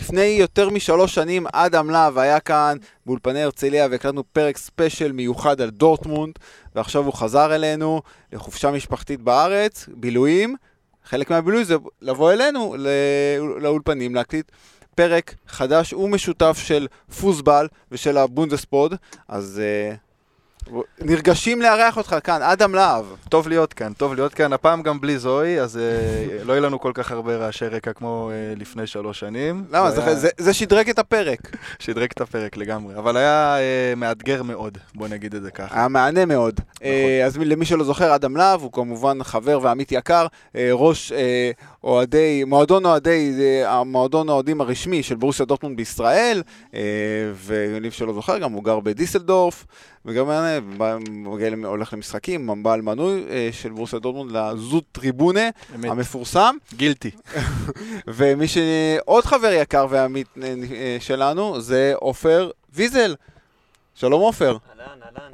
לפני יותר משלוש שנים אדם להב היה כאן באולפני הרצליה והקלטנו פרק ספיישל מיוחד על דורטמונד, ועכשיו הוא חזר אלינו לחופשה משפחתית בארץ, בילויים. חלק מהבילוי זה לבוא אלינו לאולפנים להקליט פרק חדש ומשותף של פוסבל ושל הבונדספוד, אז... אה, נרגשים לארח אותך כאן, אדם להב. טוב להיות כאן, טוב להיות כאן. הפעם גם בלי זוהי, אז אה, לא יהיה לנו כל כך הרבה רעשי רקע כמו אה, לפני שלוש שנים. למה? זה, היה... זה, זה שדרג את הפרק. שדרג את הפרק לגמרי, אבל היה אה, מאתגר מאוד, בוא נגיד את זה ככה. היה מהנה מאוד. נכון. Uh, אז למי שלא זוכר, אדם להב הוא כמובן חבר ועמית יקר, uh, ראש... Uh, אוהדי, מועדון אוהדי, המועדון האוהדים הרשמי של ברוסיה דורטמונד בישראל, אה, ולמי שלא זוכר, גם הוא גר בדיסלדורף, וגם הולך למשחקים, בעל מנוי אה, של ברוסיה דורטמונד לזוט טריבונה המפורסם. גילטי. ומי שעוד חבר יקר ועמית אה, שלנו זה עופר ויזל. שלום עופר. אהלן, אהלן.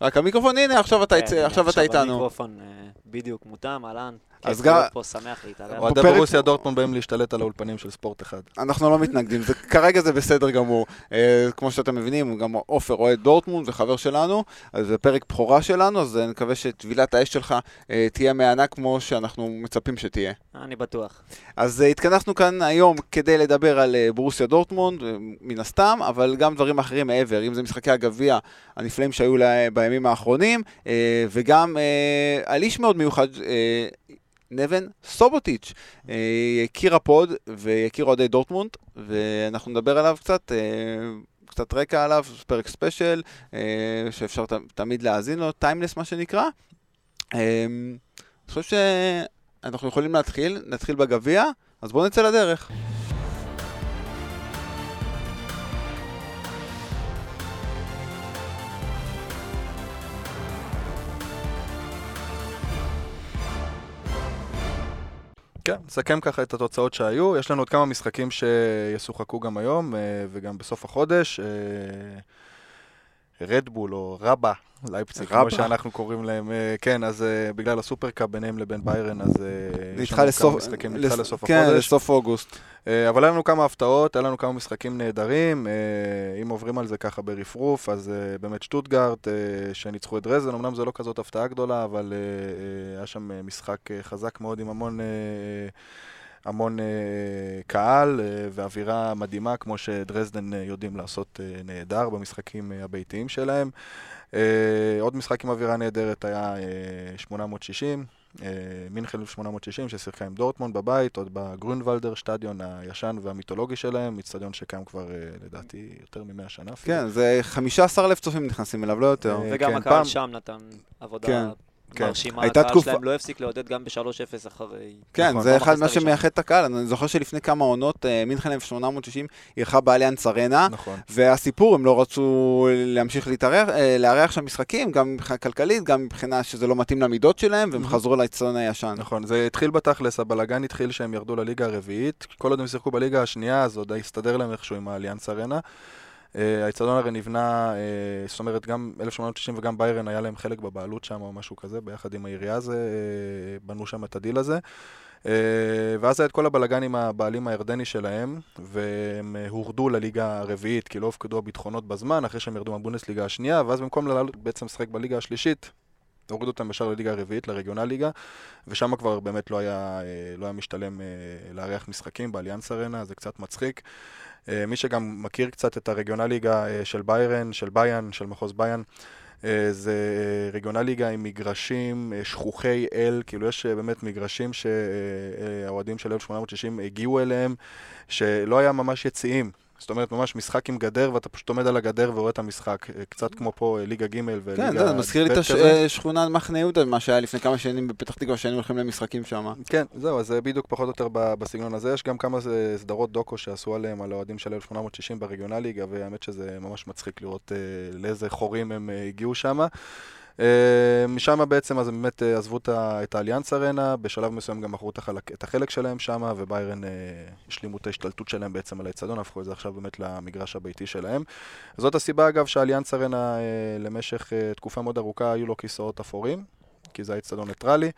רק המיקרופון, הנה, עכשיו אתה, כן, עכשיו אתה איתנו. עכשיו המיקרופון בדיוק מותם, אהלן. אז גם... פה, שמח להתארח. אוהדי ברוסיה דורטמונד באים להשתלט על האולפנים של ספורט אחד. אנחנו לא מתנגדים, זה, כרגע זה בסדר גמור. אה, כמו שאתם מבינים, גם עופר אוהד דורטמונד וחבר שלנו, אז זה פרק בכורה שלנו, אז אני מקווה שטבילת האש שלך אה, תהיה מהנה כמו שאנחנו מצפים שתהיה. אני בטוח. אז אה, התכנסנו כאן היום כדי לדבר על ברוסיה דורטמונד, מן הסתם, אבל גם דברים אחרים מעבר, אם זה משחקי הגביע הנפלאים שהיו בימים האחרונים, וגם על איש מאוד מיוחד. אה, נבן סובוטיץ', יקיר הפוד ויקיר אוהדי דורטמונד, ואנחנו נדבר עליו קצת, אה, קצת רקע עליו, פרק ספיישל, אה, שאפשר תמיד להאזין לו, timeless מה שנקרא. אה, אני חושב שאנחנו יכולים להתחיל, נתחיל בגביע, אז בואו נצא לדרך. כן, נסכם ככה את התוצאות שהיו. יש לנו עוד כמה משחקים שישוחקו גם היום אה, וגם בסוף החודש. רדבול אה, או רבה, לייפציג, כמו שאנחנו קוראים להם, אה, כן, אז בגלל הסופרקאפ ביניהם לבין ביירן, אז נדחה לסוף, משחקים, נדחה לסוף כן, החודש. כן, לסוף אוגוסט. אבל היה לנו כמה הפתעות, היה לנו כמה משחקים נהדרים. אם עוברים על זה ככה ברפרוף, אז באמת שטוטגארט, שניצחו את דרזן, אמנם זו לא כזאת הפתעה גדולה, אבל היה שם משחק חזק מאוד עם המון... המון uh, קהל uh, ואווירה מדהימה, כמו שדרזדן uh, יודעים לעשות uh, נהדר במשחקים uh, הביתיים שלהם. Uh, עוד משחק עם אווירה נהדרת היה uh, 860, uh, מינכן 860, ששיחקה עם דורטמונד בבית, עוד בגרונוולדר, שטדיון הישן והמיתולוגי שלהם, אצטדיון שקיים כבר uh, לדעתי יותר מ-100 שנה. כן, זה 15 אלף צופים נכנסים אליו, לא יותר. וגם כן, הקהל פעם... שם נתן עבודה כן. מרשימה, הקהל תקופה... שלהם לא הפסיק לעודד גם ב-3-0 אחרי... כן, נכון, זה לא אחד מה שמייחד את הקהל. אני זוכר שלפני כמה עונות, אה, מינכן 1860 אירחה באליאנס ארנה, נכון. והסיפור, הם לא רצו להמשיך להתארח, אה, לארח שם משחקים, גם מבחינה כלכלית, גם מבחינה שזה לא מתאים למידות שלהם, והם חזרו לאצטדיון הישן. נכון, זה התחיל בתכלס, הבלאגן התחיל שהם ירדו לליגה הרביעית, כל עוד הם שיחקו בליגה השנייה, אז עוד הסתדר להם איכשהו עם האליאנס ארנה. אה, האיצטדיון הרי נבנה, אה, זאת אומרת, גם 1890 וגם ביירן היה להם חלק בבעלות שם או משהו כזה, ביחד עם העירייה הזה, אה, בנו שם את הדיל הזה. ואז היה את כל הבלגן עם הבעלים הירדני שלהם, והם הורדו לליגה הרביעית, כי לא הופקדו הביטחונות בזמן, אחרי שהם ירדו מהבונדסליגה השנייה, ואז במקום לעלות, בעצם לשחק בליגה השלישית, הורידו אותם ישר לליגה הרביעית, לרגיונל ליגה, ושם כבר באמת לא היה, לא היה משתלם לארח משחקים באליאנס ארנה, זה קצת מצחיק. אה, מי שגם מכיר קצת את הרגional ליגה אה, של ביירן, של ביאן, של מחוז ביאן, אה, זה רגional ליגה עם מגרשים שכוחי אל, כאילו יש באמת מגרשים שהאוהדים של 1860 הגיעו אליהם, שלא היה ממש יציאים. זאת אומרת, ממש משחק עם גדר, ואתה פשוט עומד על הגדר ורואה את המשחק. קצת כמו פה ליגה ג' וליגה... כן, זה מזכיר לי את השכונה מחנה יהודה, מה שהיה לפני כמה שנים בפתח תקווה, שהיינו הולכים למשחקים שם. כן, זהו, אז זה בדיוק פחות או יותר בסגנון הזה. יש גם כמה סדרות דוקו שעשו עליהם, על האוהדים של 1860 ברגional ליגה, והאמת שזה ממש מצחיק לראות אה, לאיזה חורים הם אה, הגיעו שם. אה, משם בעצם אז הם באמת אה, עזבו את האליאנס ארנה, בשלב מסוים גם מכרו את החלק שלהם שם, וביירן אה, השלימו את ההשתלטות שלהם בעצם על האצטדיון, הפכו את זה עכשיו באמת למגרש הביתי שלהם. זאת הסיבה אגב שהאליאנס ארנה למשך תקופה מאוד ארוכה היו לו כיסאות אפורים, כי זה האצטדיון ניטרלי.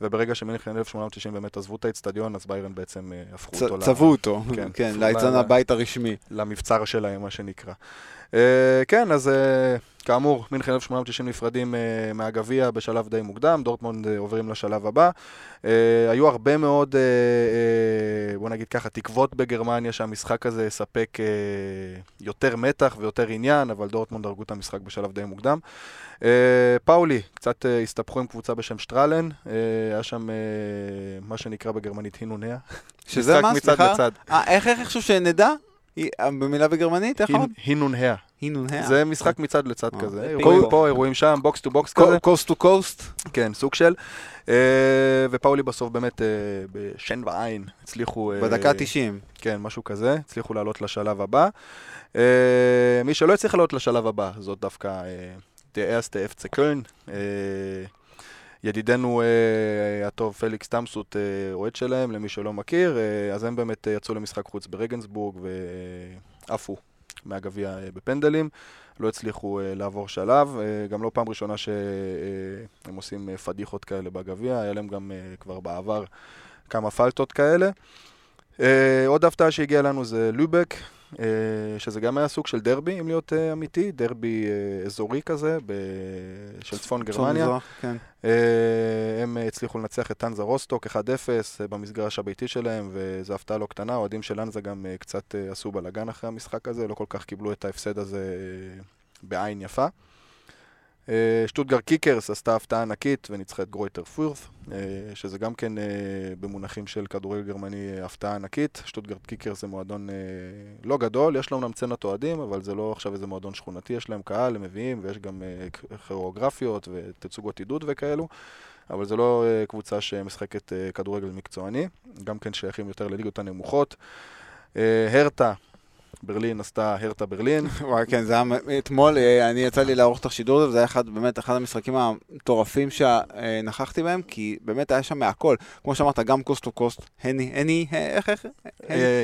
וברגע שמינכן 1890 באמת עזבו את האצטדיון, אז ביירן בעצם הפכו צ- אותו. צבעו אותו, כן, כן, לצבע הבית הרשמי. למבצר שלהם, מה שנקרא. אה, כן, אז אה, כאמור, מינכן 1890 נפרדים אה, מהגביע בשלב די מוקדם, דורטמונד עוברים לשלב הבא. היו הרבה מאוד, בוא נגיד ככה, תקוות בגרמניה שהמשחק הזה יספק יותר מתח ויותר עניין, אבל דורטמונד הרגו את המשחק בשלב די מוקדם. פאולי, קצת הסתבכו עם קבוצה בשם שטראלן, היה שם מה שנקרא בגרמנית הינוניה. שזה מה? סליחה? אה, איך איכשהו שנדע? במילה בגרמנית, איך אמרת? הינונהה. הינונהה. זה משחק מצד לצד כזה. אירועים פה, אירועים שם, box to box כזה. coast to coast. כן, סוג של. ופאולי בסוף באמת בשן ועין הצליחו... בדקה 90. כן, משהו כזה. הצליחו לעלות לשלב הבא. מי שלא הצליח לעלות לשלב הבא, זאת דווקא אסטה אפצה קולן. ידידנו uh, הטוב פליקס טמסוט, uh, אוהד שלהם, למי שלא מכיר, uh, אז הם באמת uh, יצאו למשחק חוץ ברגנסבורג ועפו מהגביע uh, בפנדלים, לא הצליחו uh, לעבור שלב, uh, גם לא פעם ראשונה שהם עושים uh, פדיחות כאלה בגביע, היה להם גם uh, כבר בעבר כמה פלטות כאלה. Uh, עוד הפתעה שהגיעה לנו זה לובק, שזה גם היה סוג של דרבי, אם להיות uh, אמיתי, דרבי uh, אזורי כזה, ב... של צפון גרמניה. מזרח, כן. הם הצליחו לנצח את טנזה רוסטוק 1-0 uh, במסגרש הביתי שלהם, וזו הפתעה לא קטנה, אוהדים של אנזה גם קצת עשו בלאגן אחרי המשחק הזה, לא כל כך קיבלו את ההפסד הזה בעין יפה. שטוטגר קיקרס עשתה הפתעה ענקית וניצחה את גרויטר פורף, שזה גם כן במונחים של כדורגל גרמני הפתעה ענקית. שטוטגר קיקרס זה מועדון לא גדול, יש לו אומנם צנת אבל זה לא עכשיו איזה מועדון שכונתי, יש להם קהל, הם מביאים, ויש גם כירוגרפיות ותצוגות עידוד וכאלו. אבל זה לא קבוצה שמשחקת כדורגל מקצועני, גם כן שייכים יותר לליגות הנמוכות. הרטה ברלין עשתה הרטה ברלין. וואי, כן, זה היה אתמול, אני יצא לי לערוך את השידור הזה, וזה היה אחד, באמת אחד המשחקים המטורפים שנכחתי בהם, כי באמת היה שם מהכל. כמו שאמרת, גם קוסט טו קוסט, הני, הני, איך, איך?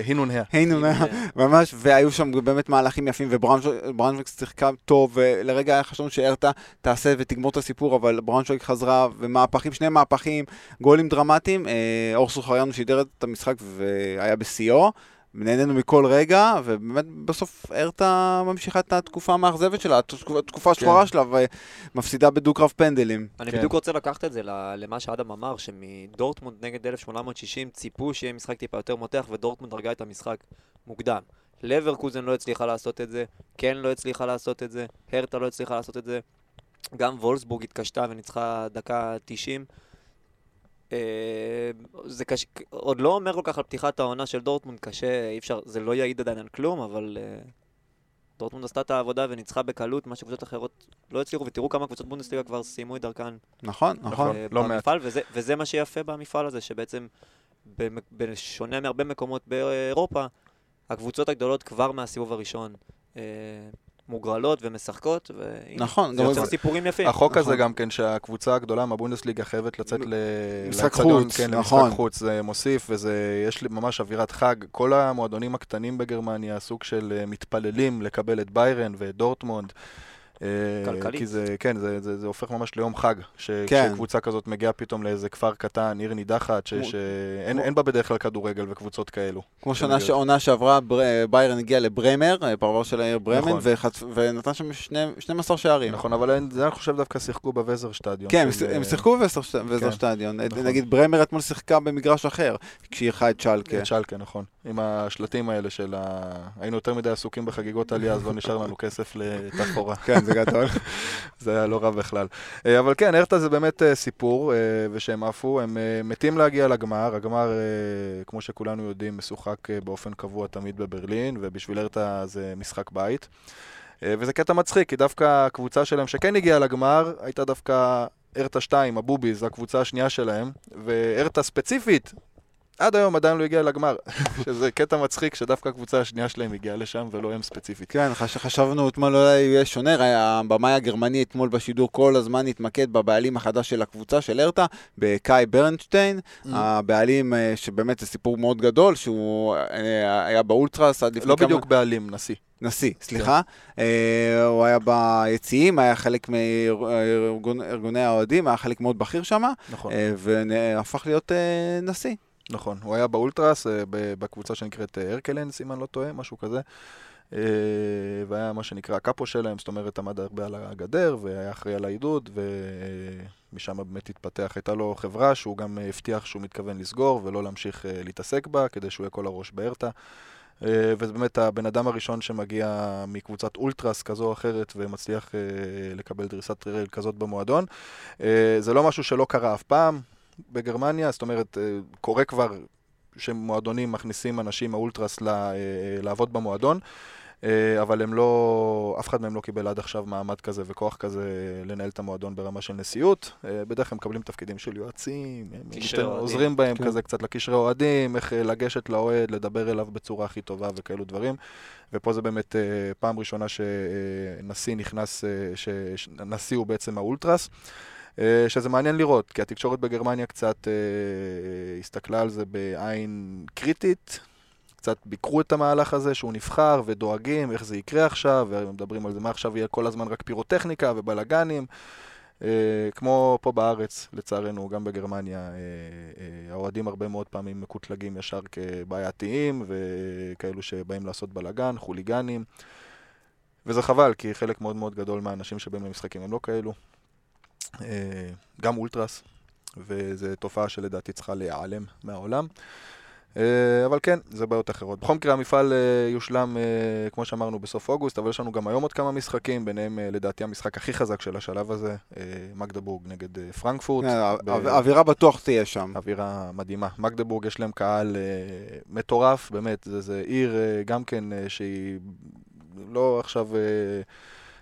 הינוניה. הינוניה, ממש, והיו שם באמת מהלכים יפים, ובראונשוויק שיחקה טוב, ולרגע היה חשבנו שהרטה תעשה ותגמור את הסיפור, אבל בראונשוויק חזרה, ומהפכים, שני מהפכים, גולים דרמטיים. אור סוחריאנו שידר את המשחק והיה בשיאו. נהנינו מכל רגע, ובאמת בסוף ארתה ממשיכה את התקופה המאכזבת שלה, התקופה השחורה כן. שלה, ומפסידה בדו-קרב פנדלים. אני כן. בדיוק רוצה לקחת את זה למה שאדם אמר, שמדורטמונד נגד 1860 ציפו שיהיה משחק טיפה יותר מותח, ודורטמונד הרגה את המשחק מוקדם. לברקוזן לא הצליחה לעשות את זה, כן לא הצליחה לעשות את זה, הרטה לא הצליחה לעשות את זה, גם וולסבורג התקשתה וניצחה דקה 90. זה קשה, עוד לא אומר כל כך על פתיחת העונה של דורטמונד, קשה, אי אפשר, זה לא יעיד עדיין על כלום, אבל uh, דורטמונד עשתה את העבודה וניצחה בקלות, מה שקבוצות אחרות לא הצליחו, ותראו כמה קבוצות בונדסליגה כבר סיימו את דרכן. נכון, נכון, uh, לא מעט. וזה, וזה מה שיפה במפעל הזה, שבעצם, בשונה מהרבה מקומות באירופה, הקבוצות הגדולות כבר מהסיבוב הראשון. מוגרלות ומשחקות, נכון, זה יוצא סיפורים יפים. החוק נכון. הזה גם כן שהקבוצה הגדולה מהבונדסליגה חייבת לצאת למשחק חוץ, כן, נכון. למשחק חוץ, זה מוסיף, וזה, יש לי ממש אווירת חג. כל המועדונים הקטנים בגרמניה, סוג של מתפללים לקבל את ביירן ואת דורטמונד. כלכלית. כי זה, כן, זה, זה, זה הופך ממש ליום חג, ש, כן. כשקבוצה כזאת מגיעה פתאום לאיזה כפר קטן, עיר נידחת, ש, שאין אין בה בדרך כלל כדורגל וקבוצות כאלו. כמו שנה שעונה שעברה, ביירן הגיע לברמר, פרבר של העיר ברמן, נכון. וחצ... ונתן שם שני, 12 שערים. נכון, אבל זה אני חושב דווקא שיחקו בווזר שטדיון. כן, של... הם שיחקו בווזר כן. שטדיון. נכון. נגיד ברמר אתמול שיחקה במגרש אחר, כשהיא אירחה את שלקה. את שלקה, נכון. עם השלטים האלה של ה... היינו יותר מדי עסוקים בחגיגות עלייה, אז לא נשאר לנו כסף לתפאורה. כן, זה גדול. זה היה לא רע בכלל. אבל כן, הרטה זה באמת סיפור, ושהם עפו, הם מתים להגיע לגמר. הגמר, כמו שכולנו יודעים, משוחק באופן קבוע תמיד בברלין, ובשביל הרטה זה משחק בית. וזה קטע מצחיק, כי דווקא הקבוצה שלהם שכן הגיעה לגמר, הייתה דווקא הרטה 2, הבוביז, הקבוצה השנייה שלהם, והרטה ספציפית עד היום עדיין לא הגיע לגמר, שזה קטע מצחיק שדווקא הקבוצה השנייה שלהם הגיעה לשם ולא הם ספציפית. כן, חש, חשבנו אתמול אולי יהיה שונה, הבמאי הגרמני אתמול בשידור כל הזמן התמקד בבעלים החדש של הקבוצה, של הרטה, בקאי ברנשטיין, mm. הבעלים אה, שבאמת זה סיפור מאוד גדול, שהוא אה, היה באולטרס עד לפני לא כמה... לא בדיוק בעלים, נשיא. נשיא, סליחה. כן. Uh, הוא היה ביציעים, היה חלק מארגוני האוהדים, היה חלק מאוד בכיר שם, נכון. uh, והפך להיות uh, נשיא. נכון, הוא היה באולטרס, אה, בקבוצה שנקראת אה, הרקלנס, אם אני לא טועה, משהו כזה. אה, והיה מה שנקרא הקאפו שלהם, זאת אומרת, עמד הרבה על הגדר, והיה אחראי על העידוד, ומשם באמת התפתח. הייתה לו חברה שהוא גם הבטיח שהוא מתכוון לסגור, ולא להמשיך להתעסק בה, כדי שהוא יהיה כל הראש בארטה. וזה באמת הבן אדם הראשון שמגיע מקבוצת אולטרס כזו או אחרת ומצליח לקבל דריסת רגל כזאת במועדון. זה לא משהו שלא קרה אף פעם, בגרמניה, זאת אומרת, אה, קורה כבר שמועדונים מכניסים אנשים מהאולטרס אה, לעבוד במועדון, אה, אבל הם לא, אף אחד מהם לא קיבל עד עכשיו מעמד כזה וכוח כזה לנהל את המועדון ברמה של נשיאות. בדרך כלל מקבלים תפקידים של יועצים, הם עוזרים בהם כן. כזה קצת לקשרי אוהדים, איך לגשת לאוהד, לדבר אליו בצורה הכי טובה וכאלו דברים. ופה זה באמת פעם ראשונה שנשיא נכנס, שנשיא הוא בעצם האולטרס. אה, שזה מעניין לראות, כי התקשורת בגרמניה קצת אה, הסתכלה על זה בעין קריטית, קצת ביקרו את המהלך הזה שהוא נבחר ודואגים איך זה יקרה עכשיו, ומדברים על זה מה עכשיו יהיה כל הזמן רק פירוטכניקה ובלאגנים. Uh, כמו פה בארץ, לצערנו, גם בגרמניה, uh, uh, האוהדים הרבה מאוד פעמים מקוטלגים ישר כבעייתיים וכאלו שבאים לעשות בלאגן, חוליגנים. וזה חבל, כי חלק מאוד מאוד גדול מהאנשים שבאים למשחקים הם לא כאלו. אה, גם אולטרס, וזו תופעה שלדעתי צריכה להיעלם מהעולם. אה, אבל כן, זה בעיות אחרות. בכל מקרה, המפעל אה, יושלם, כמו שאמרנו, בסוף אוגוסט, אבל יש לנו גם היום עוד כמה משחקים, ביניהם לדעתי המשחק הכי חזק של השלב הזה, מגדבורג נגד פרנקפורט. האווירה בטוח תהיה שם. אווירה מדהימה. מגדבורג יש להם קהל מטורף, באמת, זה עיר גם כן שהיא לא עכשיו...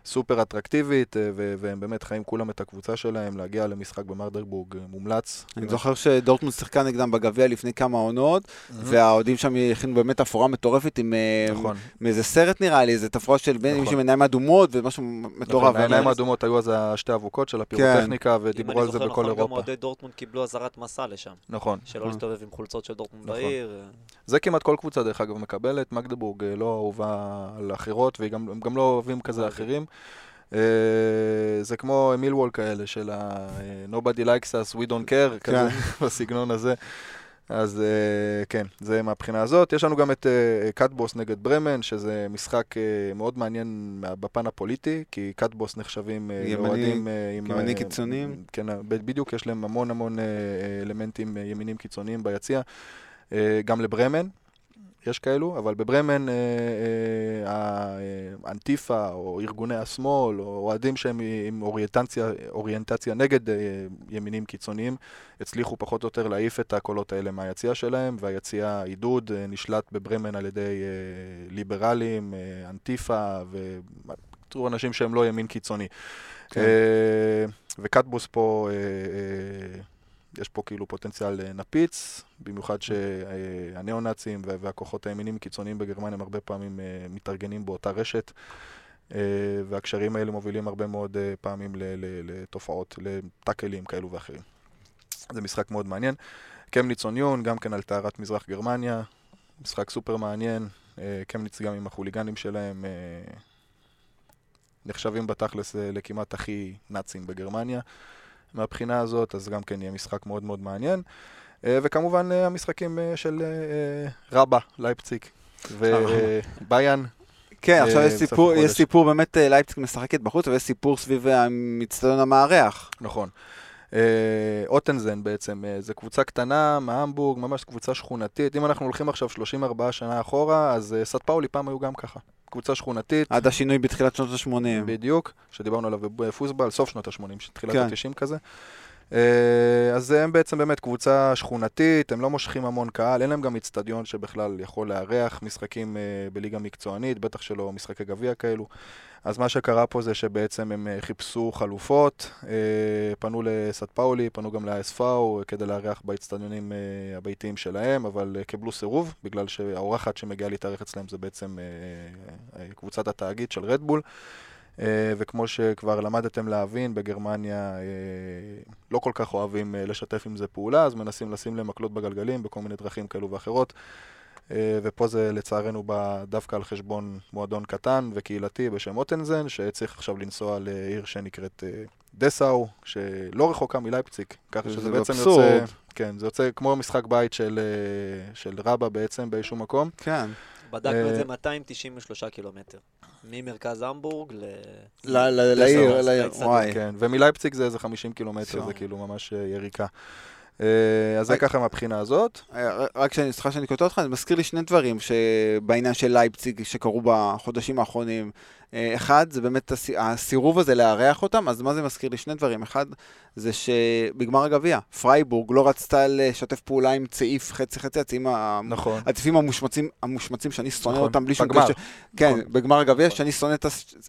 סופר אטרקטיבית, אה, והם באמת חיים כולם את הקבוצה שלהם, להגיע למשחק במרדרבורג אה, מומלץ. אני זוכר שדורטמונד שיחקה נגדם בגביע לפני כמה עונות, והאוהדים שם הכינו באמת תפאורה מטורפת עם אה, נכון. מאיזה סרט נראה לי, איזה תפאורה של בין מישהו עם עיניים אדומות ומשהו מטורף. נכון, העיניים האדומות היו אז השתי אבוקות של הפירוטכניקה, כן. ודיברו על זה בכל אירופה. אם אני זוכר נכון, גם אוהדי דורטמונד קיבלו אזהרת מסע לשם. נכון. שלא להסתובב עם חולצות של דורטמונד נכון. בעיר. זה כמעט כל קבוצה, דרך אגב, מקבלת. מגדבורג לא אהובה על אחרות, והם גם לא אוהבים כזה אחרים. אה, זה כמו מילוול כאלה של ה- Nobody likes us, we don't care, כזה, כן. בסגנון הזה. אז אה, כן, זה מהבחינה הזאת. יש לנו גם את קוטבוס נגד ברמן, שזה משחק מאוד מעניין בפן הפוליטי, כי קוטבוס נחשבים אוהדים... ימני קיצוניים. כן, בדיוק, יש להם המון המון אלמנטים ימינים קיצוניים ביציע. גם לברמן, יש כאלו, אבל בברמן אה, אה, האנטיפה או ארגוני השמאל או אוהדים שהם עם אוריינטציה, אוריינטציה נגד אה, ימינים קיצוניים הצליחו פחות או יותר להעיף את הקולות האלה מהיציע שלהם והיציע עידוד נשלט בברמן על ידי ליברלים, אנטיפה ותראו אנשים שהם לא ימין קיצוני. כן. וקטבוס פה יש פה כאילו פוטנציאל אה, נפיץ, במיוחד שהניאו-נאצים והכוחות הימינים הקיצוניים בגרמניה הם הרבה פעמים אה, מתארגנים באותה רשת, אה, והקשרים האלה מובילים הרבה מאוד פעמים לתופעות, לטאקלים כאלו ואחרים. זה משחק מאוד מעניין. קמניץ אוניון, גם כן על טהרת מזרח גרמניה, משחק סופר מעניין, קמניץ גם עם החוליגנים שלהם, נחשבים בתכלס לכמעט הכי נאצים בגרמניה. מהבחינה הזאת, אז גם כן יהיה משחק מאוד מאוד מעניין. אה, וכמובן אה, המשחקים אה, של רבה, לייפציג וביאן. כן, עכשיו יש סיפור, יש סיפור באמת, לייפציג משחקת בחוץ, ויש סיפור סביב המצטדיון המארח. נכון. אוטנזן בעצם, זו קבוצה קטנה מהמבורג, ממש קבוצה שכונתית. אם אנחנו הולכים עכשיו 34 שנה אחורה, אז סט פאולי פעם היו גם ככה. קבוצה שכונתית. עד השינוי בתחילת שנות ה-80. בדיוק, שדיברנו עליו בפוסבל, סוף שנות ה-80, תחילת כן. ה-90 כזה. אה, אז הם בעצם באמת קבוצה שכונתית, הם לא מושכים המון קהל, אין להם גם איצטדיון שבכלל יכול לארח משחקים אה, בליגה מקצוענית, בטח שלא משחקי גביע כאלו. אז מה שקרה פה זה שבעצם הם אה, חיפשו חלופות, פנו לסט פאולי, פנו גם לאספאו כדי לארח באיצטדיונים הביתיים שלהם, אבל קיבלו סירוב, בגלל שהאורחת שמגיעה להתארח אצלם זה בעצם קבוצת התאגיד של רדבול. אה, וכמו שכבר למדתם להבין, בגרמניה אה, לא כל כך אוהבים אה, לשתף עם זה פעולה, אז מנסים לשים להם מקלות בגלגלים בכל מיני דרכים כאלו ואחרות. ופה זה לצערנו בא דווקא על חשבון מועדון קטן וקהילתי בשם אוטנזן, שצריך עכשיו לנסוע לעיר שנקראת דסאו, שלא רחוקה מלייפציק, ככה שזה בעצם אבסורד. יוצא... כן, זה יוצא כמו משחק בית של, של רבא בעצם באיזשהו מקום. כן. בדקנו את זה 293 קילומטר. ממרכז המבורג ל... לעיר, לעיר, וואי. כן, ומלייפציג זה איזה 50 קילומטר, זה כאילו ממש אה, יריקה. אה, אז זה ככה מהבחינה הזאת. אה, רק סליחה שאני קוטע אותך, זה מזכיר לי שני דברים שבעניין של לייפציג שקרו בחודשים האחרונים. אה, אחד, זה באמת הסירוב הזה לארח אותם, אז מה זה מזכיר לי? שני דברים. אחד, זה שבגמר הגביע, פרייבורג לא רצתה לשתף פעולה עם צעיף חצי-חצי, הצעיפים נכון. הצעיפים המושמצים, המושמצים שאני שונא נכון. אותם בלי שום בגמר. קשר. כן, נכון. בגמר הגביע, נכון. שאני שונא את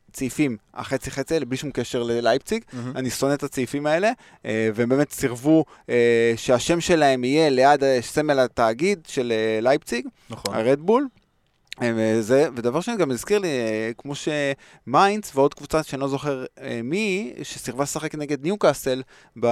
הצעיפים החצי-חצי האלה, בלי שום קשר ללייפציג, mm-hmm. אני שונא את הצעיפים האלה, אה, והם באמת סירבו אה, שהשם שלהם יהיה ליד סמל התאגיד של לייפציג, נכון. ה Red Bull. אה, זה, ודבר שני, גם הזכיר לי, אה, כמו שמיינדס ועוד קבוצה שאני לא זוכר אה, מי, שסירבה לשחק נגד ניוקאסל ב...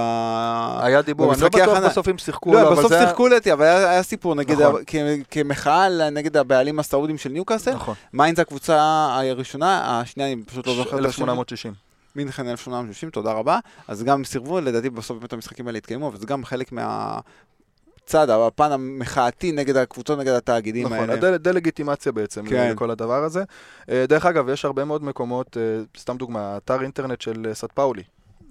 היה דיבור, אני לא בטוח בסוף אם שיחקו, לא, בסוף שיחקו לדעתי, אבל היה, היה סיפור, נגיד, נכון. כמחאה נגד הבעלים הסעודים של ניוקאסל, נכון. מיינדס הקבוצה הראשונה, השנייה, אני פשוט לא זוכר. 1860. מינכן 1860, תודה רבה. אז גם סירבו, לדעתי בסוף באמת המשחקים האלה התקיימו, אבל זה גם חלק מה... הצד, הפן המחאתי נגד הקבוצות, נגד התאגידים נכון, האלה. נכון, הדה-לגיטימציה בעצם כן. לכל הדבר הזה. אה, דרך אגב, יש הרבה מאוד מקומות, אה, סתם דוגמה, אתר אינטרנט של אה, סט פאולי.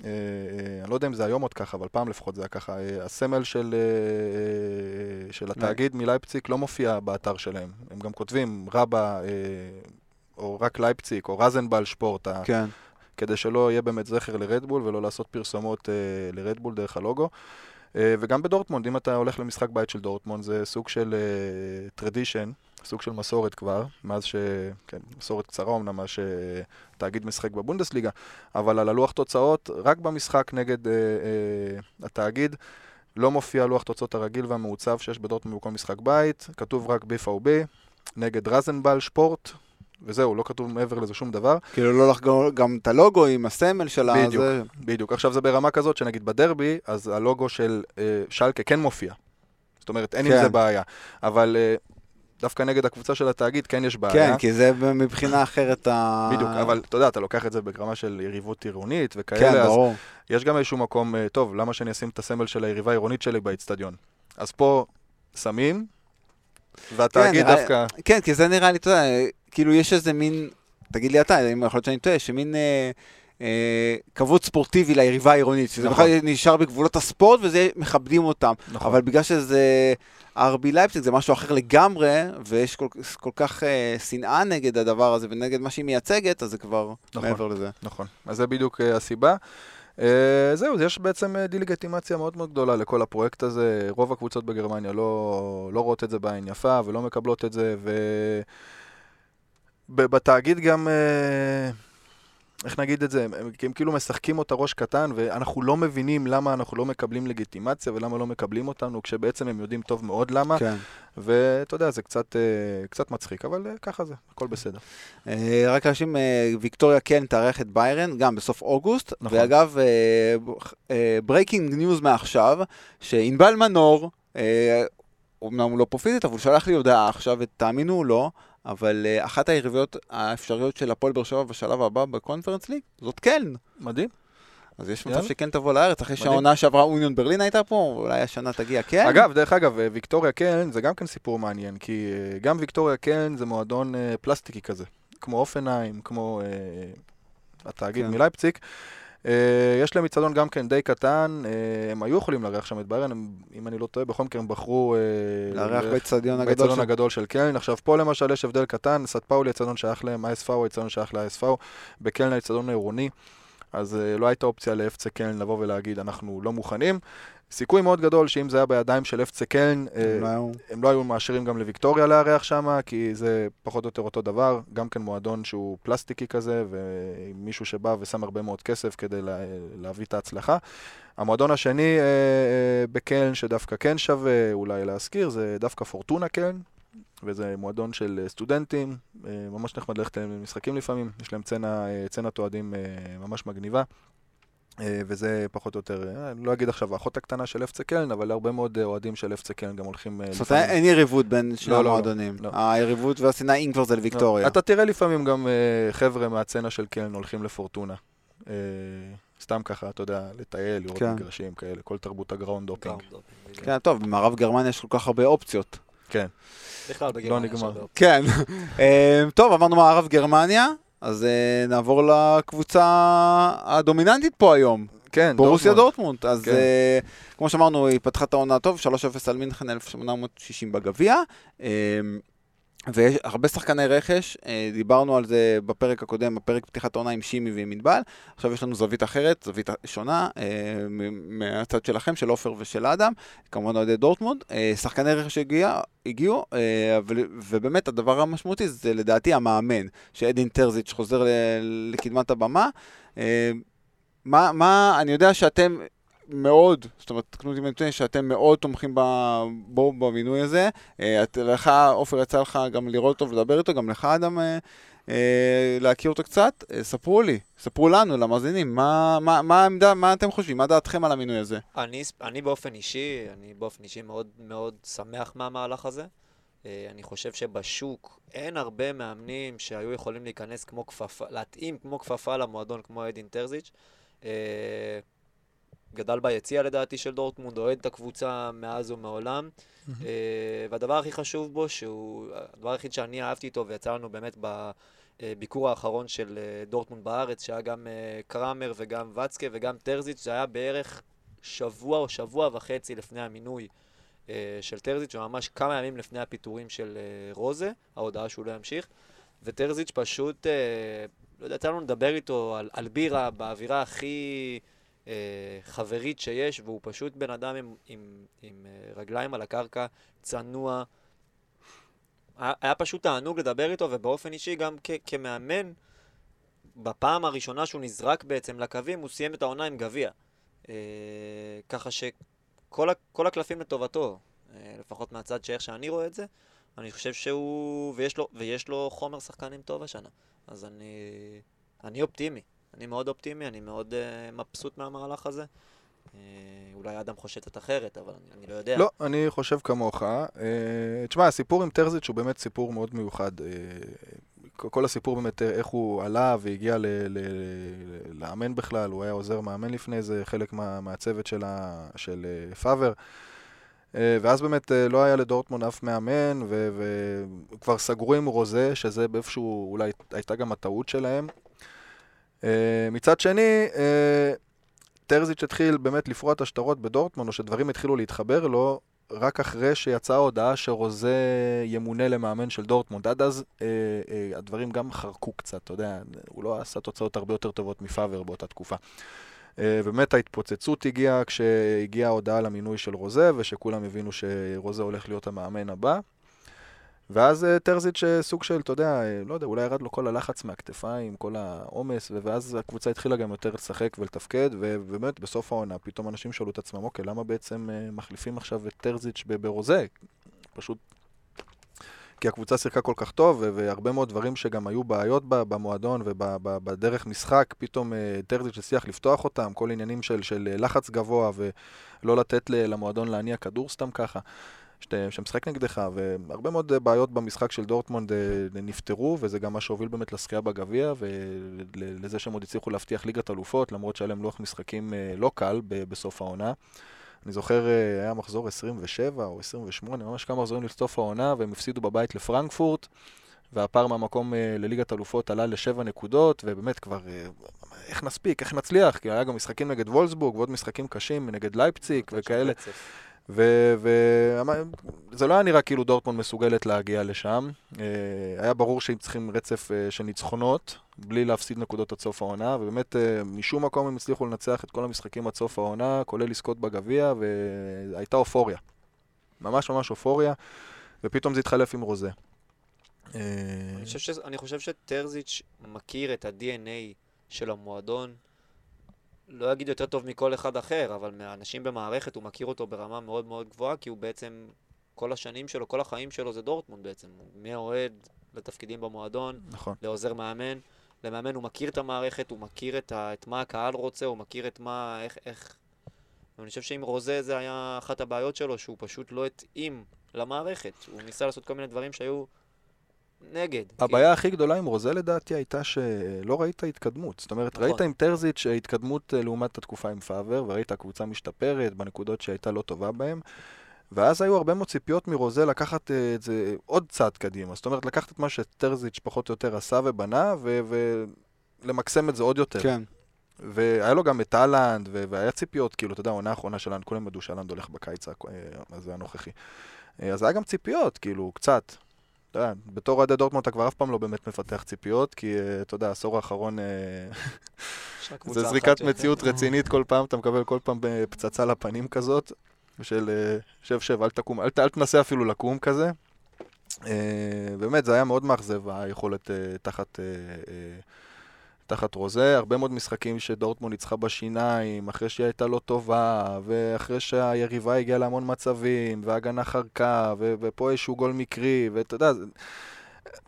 אני לא יודע אם זה היום עוד ככה, אבל פעם לפחות זה היה ככה. הסמל של, של התאגיד מלייפציק לא מופיע באתר שלהם. הם גם כותבים רבה, או רק לייפציק, או רזנבל שפורט. כן. כדי שלא יהיה באמת זכר לרדבול ולא לעשות פרסומות ל Red Bull דרך הלוגו. אה, וגם בדורטמונד, אם אתה הולך למשחק בית של דורטמונד, זה סוג של tradition, uh, סוג של מסורת כבר, מאז ש... כן, מסורת קצרה אמנם, מאז שתאגיד משחק בבונדסליגה, אבל על הלוח תוצאות, רק במשחק נגד uh, uh, התאגיד, לא מופיע לוח תוצאות הרגיל והמעוצב שיש בדורטמונד בכל משחק בית, כתוב רק BVB, נגד ראזנבאל שפורט, וזהו, לא כתוב מעבר לזה שום דבר. כאילו לא לחגור גם את הלוגו עם הסמל של ה... בדיוק, זה... בדיוק. עכשיו זה ברמה כזאת שנגיד בדרבי, אז הלוגו של אה, שלקה כן מופיע. זאת אומרת, אין כן. עם זה בעיה. אבל אה, דווקא נגד הקבוצה של התאגיד כן יש בעיה. כן, כי זה מבחינה אחרת ה... בדיוק, אבל אתה יודע, אתה לוקח את זה ברמה של יריבות עירונית וכאלה, כן, אז ברור. יש גם איזשהו מקום, אה, טוב, למה שאני אשים את הסמל של היריבה העירונית שלי באיצטדיון? אז פה שמים, והתאגיד כן, דווקא... כן, כי זה נראה לי, אתה יודע, כאילו יש איזה מין, תגיד לי אתה, אם יכול להיות שאני טועה, שמין אה, אה, כבוד ספורטיבי ליריבה העירונית, שזה נכון. בכלל נשאר בגבולות הספורט וזה מכבדים אותם. נכון. אבל בגלל שזה ארבי לייפציג זה משהו אחר לגמרי, ויש כל, כל כך אה, שנאה נגד הדבר הזה ונגד מה שהיא מייצגת, אז זה כבר נכון, מעבר לזה. נכון, אז זה בדיוק אה, הסיבה. Uh, זהו, יש בעצם uh, דיליגטימציה מאוד מאוד גדולה לכל הפרויקט הזה. רוב הקבוצות בגרמניה לא, לא רואות את זה בעין יפה ולא מקבלות את זה, ו... בתאגיד גם, אה, איך נגיד את זה, הם, הם כאילו משחקים אותה ראש קטן, ואנחנו לא מבינים למה אנחנו לא מקבלים לגיטימציה ולמה לא מקבלים אותנו, כשבעצם הם יודעים טוב מאוד למה. כן. ואתה יודע, זה קצת, אה, קצת מצחיק, אבל אה, ככה זה, הכל בסדר. רק אנשים, ויקטוריה כן תארח את ביירן, גם בסוף אוגוסט. נכון. ואגב, breaking news מעכשיו, שענבל מנור, אומנם הוא לא פה פיזית, אבל הוא שלח לי הודעה עכשיו, ותאמינו או לא, אבל uh, אחת היריביות האפשריות של הפועל באר שבע בשלב הבא בקונפרנס ליג זאת קלן. מדהים. אז יש מצב שכן תבוא לארץ, אחרי שהעונה שעברה אוניון ברלין הייתה פה, אולי השנה תגיע קלן. אגב, דרך אגב, אה, ויקטוריה קלן זה גם כן סיפור מעניין, כי uh, גם ויקטוריה קלן זה מועדון פלסטיקי כזה, כמו אופנהיים, כמו התאגיד כן. מלייפציק. אה, יש להם מצדון גם כן די קטן, אה, הם היו יכולים לארח שם את ביירן, אם אני לא טועה, בכל מקרה הם בחרו... אה, לארח באצטדיון הגדול, של... הגדול של קלן. עכשיו פה למשל יש הבדל קטן, סט פאולי הצטדיון שייך להם, ה-SFO, הצטדיון שייך ל-SFO, בקלן הצטדיון העירוני. אז לא הייתה אופציה לאפצה קלן לבוא ולהגיד, אנחנו לא מוכנים. סיכוי מאוד גדול שאם זה היה בידיים של אפצה קלן, אה, הם לא היו- הם לא היו מאשרים גם לוויקטוריה לארח שם, כי זה פחות או יותר אותו דבר, גם כן מועדון שהוא פלסטיקי כזה, ומישהו שבא ושם הרבה מאוד כסף כדי לה, להביא את ההצלחה. המועדון השני אה, אה, בקלן, שדווקא כן שווה אולי להזכיר, זה דווקא פורטונה קלן, וזה מועדון של אה, סטודנטים, אה, ממש נחמד ללכת למשחקים לפעמים, יש להם צנע, אה, צנעת אוהדים אה, ממש מגניבה. אה, וזה פחות או יותר, אה, לא אגיד עכשיו האחות הקטנה של אפצה קלן, אבל הרבה מאוד אה, אוהדים של אפצה קלן גם הולכים זאת אומרת, אין יריבות בין שני לא, לא, לא, המועדונים. לא. היריבות והשנאה, אם כבר זה לוויקטוריה. לא, אתה תראה לפעמים גם חבר'ה מהסצנה של קלן הולכים לפורטונה. סתם ככה, אתה יודע, לטייל, לראות כן. מגרשים כאלה, כל תרבות ה groundhopping. groundhopping, כן, טוב, במערב גרמניה יש כל כך הרבה אופציות. כן. בכלל בגרמניה נגמר. יש הרבה כן. אה, טוב, עברנו מערב גרמניה, אז אה, נעבור לקבוצה הדומיננטית פה היום. כן, בורוסיה דורטמונד. דורטמונד. אז כן. אה, כמו שאמרנו, היא פתחה את העונה טוב, 3-0 על מינכן 1860 בגביע. אה, ויש הרבה שחקני רכש, אה, דיברנו על זה בפרק הקודם, בפרק פתיחת העונה עם שימי ועם ענבל. עכשיו יש לנו זווית אחרת, זווית שונה, אה, מהצד שלכם, של עופר ושל אדם, כמובן אוהדי דורטמונד. אה, שחקני רכש הגיע, הגיעו, ובאמת הדבר המשמעותי זה לדעתי המאמן, שאדין טרזיץ' חוזר לקדמת הבמה. מה, מה, אני יודע שאתם מאוד, זאת אומרת, תקנו אותי טועה, שאתם מאוד תומכים בו, במינוי הזה. אה, לך, עופר, יצא לך גם לראות אותו ולדבר איתו, גם לך, אדם, אה, אה, להכיר אותו קצת. ספרו לי, ספרו לנו, למאזינים, מה, מה, מה העמדה, מה אתם חושבים, מה דעתכם על המינוי הזה? אני, אני באופן אישי, אני באופן אישי מאוד מאוד שמח מהמהלך הזה. אני חושב שבשוק אין הרבה מאמנים שהיו יכולים להיכנס כמו כפפה, להתאים כמו כפפה למועדון כמו אדין טרזיץ'. אה, גדל ביציע לדעתי של דורטמונד, אוהד את הקבוצה מאז ומעולם. אה, והדבר הכי חשוב בו, שהוא, הדבר היחיד שאני אהבתי איתו, ויצא לנו באמת בביקור האחרון של אה, דורטמונד בארץ, שהיה גם אה, קרמר וגם וצקה וגם טרזיץ', זה היה בערך שבוע או שבוע וחצי לפני המינוי אה, של טרזיץ', וממש כמה ימים לפני הפיטורים של אה, רוזה, ההודעה שהוא לא ימשיך. וטרזיץ' פשוט, אה, לא יודע, יצא לנו לדבר איתו על, על בירה באווירה הכי אה, חברית שיש, והוא פשוט בן אדם עם, עם, עם אה, רגליים על הקרקע, צנוע. היה, פשוט תענוג לדבר איתו, ובאופן אישי גם כ, כמאמן, בפעם הראשונה שהוא נזרק בעצם לקווים, הוא סיים את העונה עם גביע. אה, ככה שכל הקלפים לטובתו, אה, לפחות מהצד שאיך שאני רואה את זה, אני חושב שהוא, ויש לו, ויש לו חומר שחקנים טוב השנה. אז אני, אני אופטימי. אני מאוד אופטימי, אני מאוד uh, מבסוט מהמהלך הזה. Uh, אולי אדם חושב קצת אחרת, אבל אני, אני לא יודע. לא, אני חושב כמוך. אה, תשמע, הסיפור עם טרזיץ' הוא באמת סיפור מאוד מיוחד. אה, כל- הסיפור באמת, איך הוא עלה והגיע ל- ל- ל- לאמן בכלל, הוא היה עוזר מאמן לפני זה, חלק מה- מהצוות של ה- של אה, פאבר. אה, ואז באמת אה, לא היה לדורטמונד אף מאמן, ו- וכבר סגרו עם רוזה, שזה באיפשהו אולי הייתה גם הטעות שלהם. אה, מצד שני, אה, טרזיץ' התחיל באמת לפרוע את השטרות בדורטמונד, או שדברים התחילו להתחבר לו, רק אחרי שיצאה ההודעה שרוזה ימונה למאמן של דורטמונד. עד אז אה, אה, הדברים גם חרקו קצת, אתה יודע, הוא לא עשה תוצאות הרבה יותר טובות מפאבר באותה תקופה. אה, באמת ההתפוצצות הגיעה כשהגיעה ההודעה על המינוי של רוזה, ושכולם הבינו שרוזה הולך להיות המאמן הבא. ואז אה, טרזיץ' סוג של, אתה יודע, אה, לא יודע, אולי ירד לו כל הלחץ מהכתפיים, כל העומס, ואז הקבוצה התחילה גם יותר לשחק ולתפקד, ובאמת בסוף העונה פתאום אנשים שאלו את עצמם, אוקיי, למה בעצם אה, מחליפים עכשיו את טרזיץ' ברוזה? פשוט... כי הקבוצה שיחקה כל כך טוב, והרבה מאוד דברים שגם היו בעיות במועדון ובדרך משחק, פתאום טרזיץ' הצליח לפתוח אותם, כל עניינים של, של לחץ גבוה ולא לתת למועדון להניע כדור סתם ככה. שמשחק נגדך, והרבה מאוד בעיות במשחק של דורטמונד אה, נפתרו, וזה גם מה שהוביל באמת לזכייה בגביע, ולזה שהם עוד הצליחו להבטיח ליגת אלופות, למרות שהיה להם לוח משחקים אה, לא קל בסוף העונה. אני זוכר, אה, היה מחזור 27 או 28, ממש כמה מחזורים לסוף העונה, והם הפסידו בבית לפרנקפורט, והפער מהמקום לליגת אלופות עלה לשבע נקודות, ובאמת כבר, איך נספיק, איך נצליח, כי היה גם משחקים נגד וולסבורג, ועוד משחקים קשים נגד לייפציג וכאלה. וזה לא היה נראה כאילו דורטמונד מסוגלת להגיע לשם. אה, היה ברור שהם צריכים רצף אה, של ניצחונות, בלי להפסיד נקודות עד סוף העונה, ובאמת אה, משום מקום הם הצליחו לנצח את כל המשחקים עד סוף העונה, כולל לזכות בגביע, והייתה אופוריה. ממש ממש אופוריה, ופתאום זה התחלף עם רוזה. אני חושב, ש... אני חושב שטרזיץ' מכיר את ה-DNA של המועדון. לא אגיד יותר טוב מכל אחד אחר, אבל מהאנשים במערכת הוא מכיר אותו ברמה מאוד מאוד גבוהה, כי הוא בעצם, כל השנים שלו, כל החיים שלו זה דורטמונד בעצם. מהאוהד לתפקידים במועדון, נכון. לעוזר מאמן. למאמן הוא מכיר את המערכת, הוא מכיר את, ה, את מה הקהל רוצה, הוא מכיר את מה, איך, איך... ואני חושב שעם רוזה זה היה אחת הבעיות שלו, שהוא פשוט לא התאים למערכת. הוא ניסה לעשות כל מיני דברים שהיו נגד. הבעיה כי... הכי גדולה עם רוזה לדעתי הייתה שלא ראית התקדמות. זאת אומרת, נכון. ראית עם טרזיץ' התקדמות אה, לעומת התקופה עם פאבר, וראית הקבוצה משתפרת בנקודות שהייתה לא טובה בהן. ואז היו הרבה מאוד ציפיות מרוזה לקחת אה, את זה עוד צעד קדימה. זאת אומרת, לקחת את מה שטרזיץ' פחות או יותר עשה ובנה, ולמקסם את זה עוד יותר. כן. והיה לו גם את אהלנד, והיה ציפיות, כאילו, אתה יודע, העונה האחרונה שלנו, כולם ידעו שאהלנד הולך בקיץ הזה הנוכחי. אז היה גם ציפיות, כאילו, קצת. אתה יודע, בתור אוהדי דורטמונד אתה כבר אף פעם לא באמת מפתח ציפיות, כי אה, אתה יודע, העשור האחרון אה, זה זריקת מציאות רצינית כל פעם, אתה מקבל כל פעם פצצה לפנים כזאת, של אה, שב שב, אל תקום, אל, אל תנסה אפילו לקום כזה. באמת, זה היה מאוד מאכזב, היכולת תחת... תחת רוזה, הרבה מאוד משחקים שדורטמונד ניצחה בשיניים, אחרי שהיא הייתה לא טובה, ואחרי שהיריבה הגיעה להמון מצבים, והגנה חרקה, ו- ופה איזשהו גול מקרי, ואתה יודע,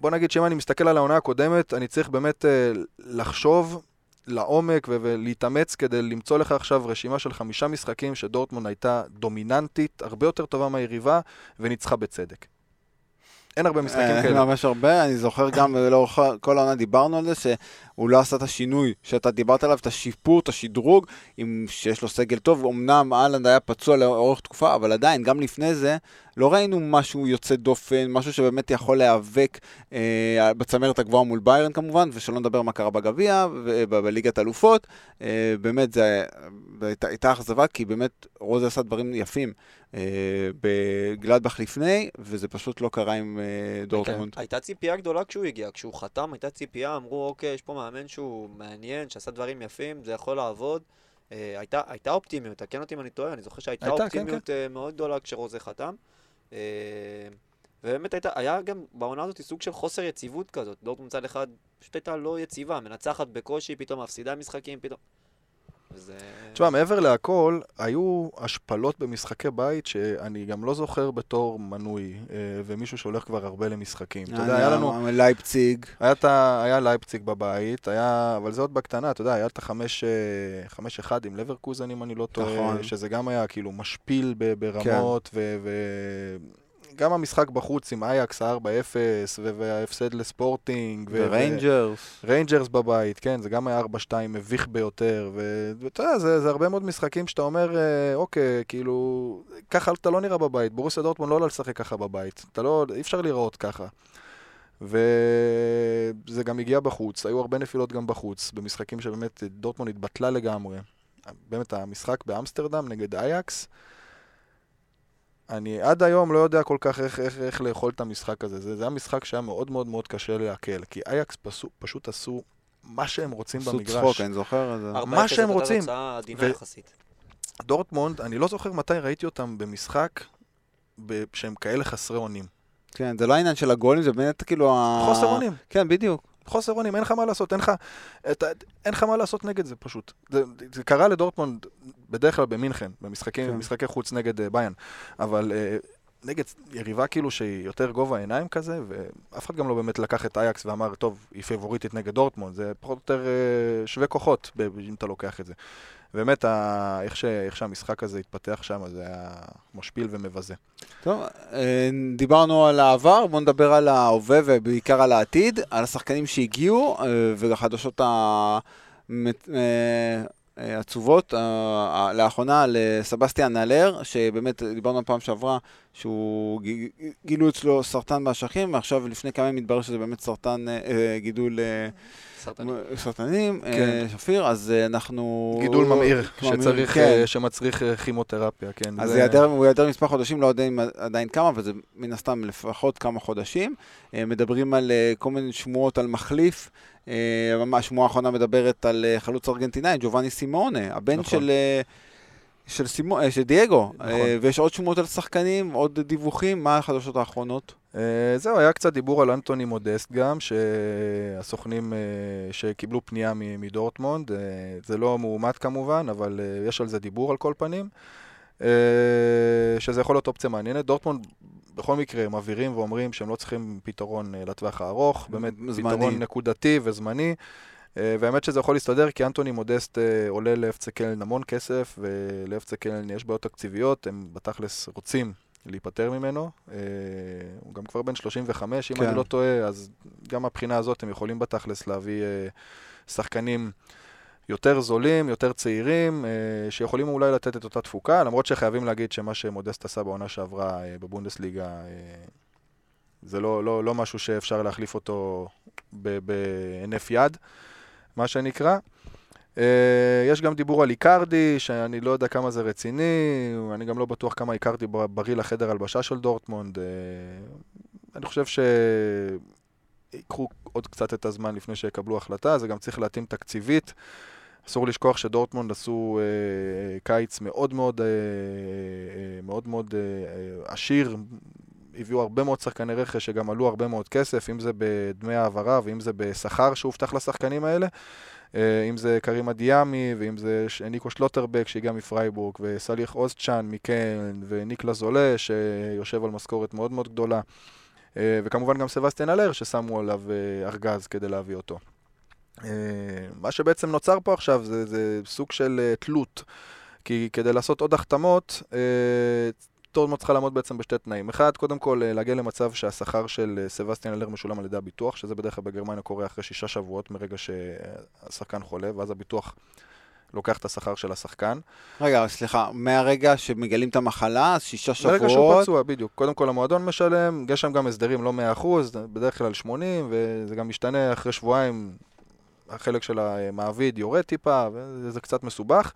בוא נגיד שאם אני מסתכל על העונה הקודמת, אני צריך באמת uh, לחשוב לעומק ו- ולהתאמץ כדי למצוא לך עכשיו רשימה של חמישה משחקים שדורטמונד הייתה דומיננטית, הרבה יותר טובה מהיריבה, וניצחה בצדק. אין הרבה משחקים אה, כאלה. ממש הרבה, אני זוכר גם לאורך כל העונה דיברנו על זה, שהוא לא עשה את השינוי שאתה דיברת עליו, את השיפור, את השדרוג, עם שיש לו סגל טוב, אמנם אהלנד היה פצוע לאורך תקופה, אבל עדיין, גם לפני זה, לא ראינו משהו יוצא דופן, משהו שבאמת יכול להיאבק אה, בצמרת הגבוהה מול ביירן כמובן, ושלא נדבר מה קרה בגביע, בליגת אלופות. אה, באמת, זו הייתה אכזבה, כי באמת רוזה עשה דברים יפים. אה, בגלדבך לפני, וזה פשוט לא קרה עם אה, דורטמונד. הייתה ציפייה גדולה כשהוא הגיע, כשהוא חתם הייתה ציפייה, אמרו אוקיי, יש פה מאמן שהוא מעניין, שעשה דברים יפים, זה יכול לעבוד. אה, הייתה, הייתה אופטימיות, תקן אותי אם אני טועה, אני זוכר שהייתה הייתה, כן, אופטימיות כן, כן. מאוד גדולה כשרוזה חתם. ובאמת הייתה, היה גם בעונה הזאת סוג של חוסר יציבות כזאת. דורטמונד מצד אחד פשוט הייתה לא יציבה, מנצחת בקושי, פתאום מפסידה משחקים, פתאום... וזה... תשמע, מעבר להכל, היו השפלות במשחקי בית שאני גם לא זוכר בתור מנוי, אה, ומישהו שהולך כבר הרבה למשחקים. אתה יודע, היה לנו... לייפציג. היה לייפציג בבית, היה... אבל זה עוד בקטנה, אתה יודע, היה את החמש אה, אחד עם לברקוזן, אם אני לא טועה, נכון. שזה גם היה כאילו משפיל ברמות, כן. ו... גם המשחק בחוץ עם אייקס, ה-4-0, וההפסד לספורטינג. וריינג'רס. ריינג'רס בבית, כן, זה גם היה 4-2 מביך ביותר. ואתה יודע, זה, זה הרבה מאוד משחקים שאתה אומר, אה, אוקיי, כאילו, ככה אתה לא נראה בבית. בורוסיה דורטמון לא עולה לשחק ככה בבית. אתה לא, אי אפשר לראות ככה. וזה גם הגיע בחוץ, היו הרבה נפילות גם בחוץ, במשחקים שבאמת דורטמון התבטלה לגמרי. באמת, המשחק באמסטרדם נגד אייקס, אני עד היום לא יודע כל כך איך, איך, איך לאכול את המשחק הזה. זה, זה היה משחק שהיה מאוד מאוד מאוד קשה לעכל, כי אייקס פסו, פשוט עשו מה שהם רוצים עשו במגרש. עשו צחוק, אני זוכר את זה. מה שהם רוצים. ו... יחסית. דורטמונד, אני לא זוכר מתי ראיתי אותם במשחק ב... שהם כאלה חסרי אונים. כן, זה לא העניין של הגולים, זה באמת כאילו... חוסר אונים. כן, בדיוק. חוסר אונים, אין לך מה לעשות, אין לך, את, אין לך מה לעשות נגד זה פשוט. זה, זה קרה לדורטמונד בדרך כלל במינכן, במשחקים, כן. במשחקי חוץ נגד uh, ביירן, אבל uh, נגד יריבה כאילו שהיא יותר גובה העיניים כזה, ואף אחד גם לא באמת לקח את אייקס ואמר, טוב, היא פייבוריטית נגד דורטמונד, זה פחות או יותר uh, שווה כוחות, אם אתה לוקח את זה. באמת, ה... איך, ש... איך שהמשחק הזה התפתח שם, זה היה משפיל ומבזה. טוב, אה, דיברנו על העבר, בואו נדבר על ההווה ובעיקר על העתיד, על השחקנים שהגיעו אה, והחדשות העצובות. אה, לאחרונה על סבסטיאן נלר, שבאמת דיברנו פעם שעברה, שהוא, גילו אצלו סרטן באשכים, ועכשיו לפני כמה ימים מתברר שזה באמת סרטן, אה, אה, גידול אה, סרטנים. סרטנים, אה, כן. שפיר, אז אנחנו... גידול ממאיר, שצריך, כן. שמצריך כימותרפיה, כן. אז זה- ייעדר- הוא ייעדר מספר חודשים, לא יודע אם עדיין כמה, אבל זה מן הסתם לפחות כמה חודשים. מדברים על כל מיני שמועות על מחליף. השמועה האחרונה מדברת על חלוץ ארגנטינאי, ג'ובאני סימונה, הבן נכון. של... של, סימו, אה, של דייגו, נכון. אה, ויש עוד שמועות על שחקנים, עוד דיווחים, מה החדשות האחרונות? אה, זהו, היה קצת דיבור על אנטוני מודסט גם, שהסוכנים שקיבלו פנייה מדורטמונד, זה לא מאומת כמובן, אבל יש על זה דיבור על כל פנים, שזה יכול להיות אופציה מעניינת. דורטמונד בכל מקרה מבהירים ואומרים שהם לא צריכים פתרון לטווח הארוך, באמת זמני. פתרון נקודתי וזמני. אה, והאמת שזה יכול להסתדר כי אנטוני מודסט אה, עולה לאפצה קלן המון כסף ולאפצה קלן יש בעיות תקציביות, הם בתכלס רוצים להיפטר ממנו. אה, הוא גם כבר בן 35, אם כן. אני לא טועה, אז גם מהבחינה הזאת הם יכולים בתכלס להביא שחקנים יותר זולים, יותר צעירים, שיכולים אולי לתת את אותה תפוקה, למרות שחייבים להגיד שמה שמודסט עשה בעונה שעברה בבונדסליגה, זה לא, לא, לא משהו שאפשר להחליף אותו בהינף יד, מה שנקרא. אה, יש גם דיבור על איקרדי, שאני לא יודע כמה זה רציני, אני גם לא בטוח כמה איקרדי בר- בריא לחדר הלבשה של דורטמונד. אה, אני חושב שיקחו עוד קצת את הזמן לפני שיקבלו החלטה, זה גם צריך להתאים תקציבית. אסור לשכוח שדורטמונד עשו אה, קיץ מאוד מאוד, אה, מאוד מאוד אה, עשיר, הביאו הרבה מאוד שחקני רכש שגם עלו הרבה מאוד כסף, אם זה בדמי העברה ואם זה בשכר שהובטח לשחקנים האלה. אה, אם זה קרים אדיימי, ואם זה ניקו שלוטרבק שהגיע מפרייבורג, וסאליח אוזצ'אן מקלן, וניקלאס זולה שיושב על משכורת מאוד מאוד גדולה, אה, וכמובן גם סבסטיאן אלר ששמו עליו אה, ארגז כדי להביא אותו. מה שבעצם נוצר פה עכשיו זה, זה סוג של תלות, כי כדי לעשות עוד החתמות, דורטמונד צריכה לעמוד בעצם בשתי תנאים. אחד, קודם כל אה, להגיע למצב שהשכר של אה, סבסטיאן אלר משולם על ידי הביטוח, שזה בדרך כלל בגרמניה קורה אחרי שישה שבועות מרגע שהשחקן חולה, ואז הביטוח לוקח את השכר של השחקן. רגע, סליחה, מהרגע שמגלים את המחלה, אז שישה שבועות. ברגע שהוא פצוע, בדיוק. קודם כל המועדון משלם, יש שם גם הסדרים לא 100%, בדרך כלל 80, וזה גם משתנה אחרי שבועיים, החלק של המעביד יורד טיפה, וזה קצת מסובך.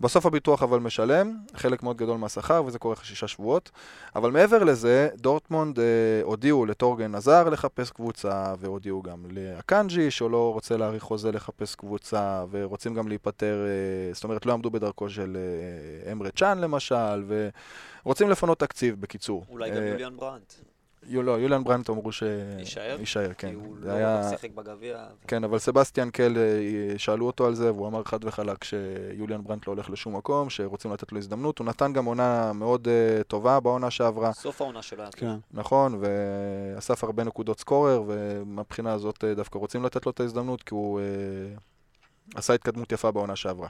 בסוף הביטוח אבל משלם, חלק מאוד גדול מהשכר, וזה קורה אחרי שישה שבועות. אבל מעבר לזה, דורטמונד אה, הודיעו לטורגן עזר לחפש קבוצה, והודיעו גם לאקנג'י, שהוא לא רוצה להאריך חוזה לחפש קבוצה, ורוצים גם להיפטר, אה, זאת אומרת, לא עמדו בדרכו של אה, אמרה צ'אן למשל, ורוצים לפנות תקציב, בקיצור. אולי גם אה, יוליאן ברנט. יו, לא, יוליאן ברנט אמרו ש... יישאר? יישאר, כן. כי הוא לא היה... שיחק בגביע. כן, אבל סבסטיאן קל, אה, שאלו אותו על זה, והוא אמר חד וחלק שיוליאן ברנט לא הולך לשום מקום, שרוצים לתת לו הזדמנות. הוא נתן גם עונה מאוד uh, טובה בעונה שעברה, סוף העונה שלו היה טוב. כן. נכון, ואסף הרבה נקודות סקורר, ומהבחינה הזאת אה, דווקא רוצים לתת לו את ההזדמנות, כי הוא uh, עשה התקדמות יפה בעונה שעברה.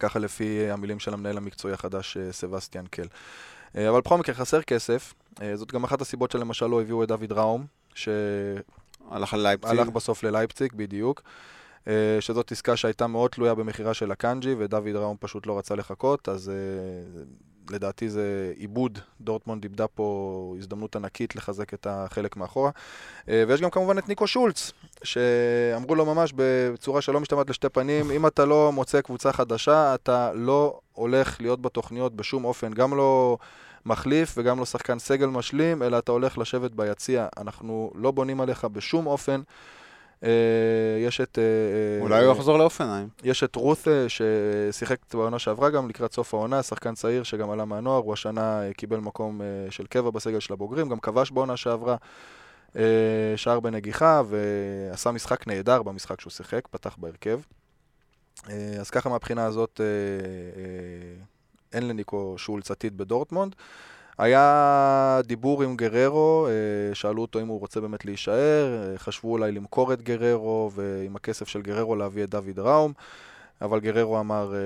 ככה לפי המילים של המנהל המקצועי החדש, סבסטיאן קל. אה, אבל בכל מקרה חסר כסף, אה, זאת גם אחת הסיבות שלמשל לא הביאו את דוד ראום, ש... הלך על לייפציג. הלך בסוף ללייפציג, בדיוק. אה, שזאת עסקה שהייתה מאוד תלויה במכירה של אקאנג'י, ודוד ראום פשוט לא רצה לחכות, אז לדעתי זה איבוד. דורטמונד איבדה פה הזדמנות ענקית לחזק את החלק מאחורה. אה, ויש גם כמובן את ניקו שולץ, שאמרו לו ממש בצורה שלא משתמעת לשתי פנים, אם אתה לא מוצא קבוצה חדשה, אתה לא הולך להיות בתוכניות בשום אופן, גם לא... מחליף וגם לא שחקן סגל משלים, אלא אתה הולך לשבת ביציע. אנחנו לא בונים עליך בשום אופן. אה, יש את... אה, אולי הוא יחזור לאופניים. יש את רות אה, ששיחק בעונה שעברה גם לקראת סוף העונה, שחקן צעיר שגם עלה מהנוער, הוא השנה אה, קיבל מקום אה, של קבע בסגל של הבוגרים, גם כבש בעונה שעברה אה, שער בנגיחה ועשה משחק נהדר במשחק שהוא שיחק, פתח בהרכב. אה, אז ככה מהבחינה הזאת אה, אה, אין לניקו שולץ עתיד בדורטמונד. היה דיבור עם גררו, אה, שאלו אותו אם הוא רוצה באמת להישאר, אה, חשבו אולי למכור את גררו ועם הכסף של גררו להביא את דוד ראום, אבל גררו אמר אה,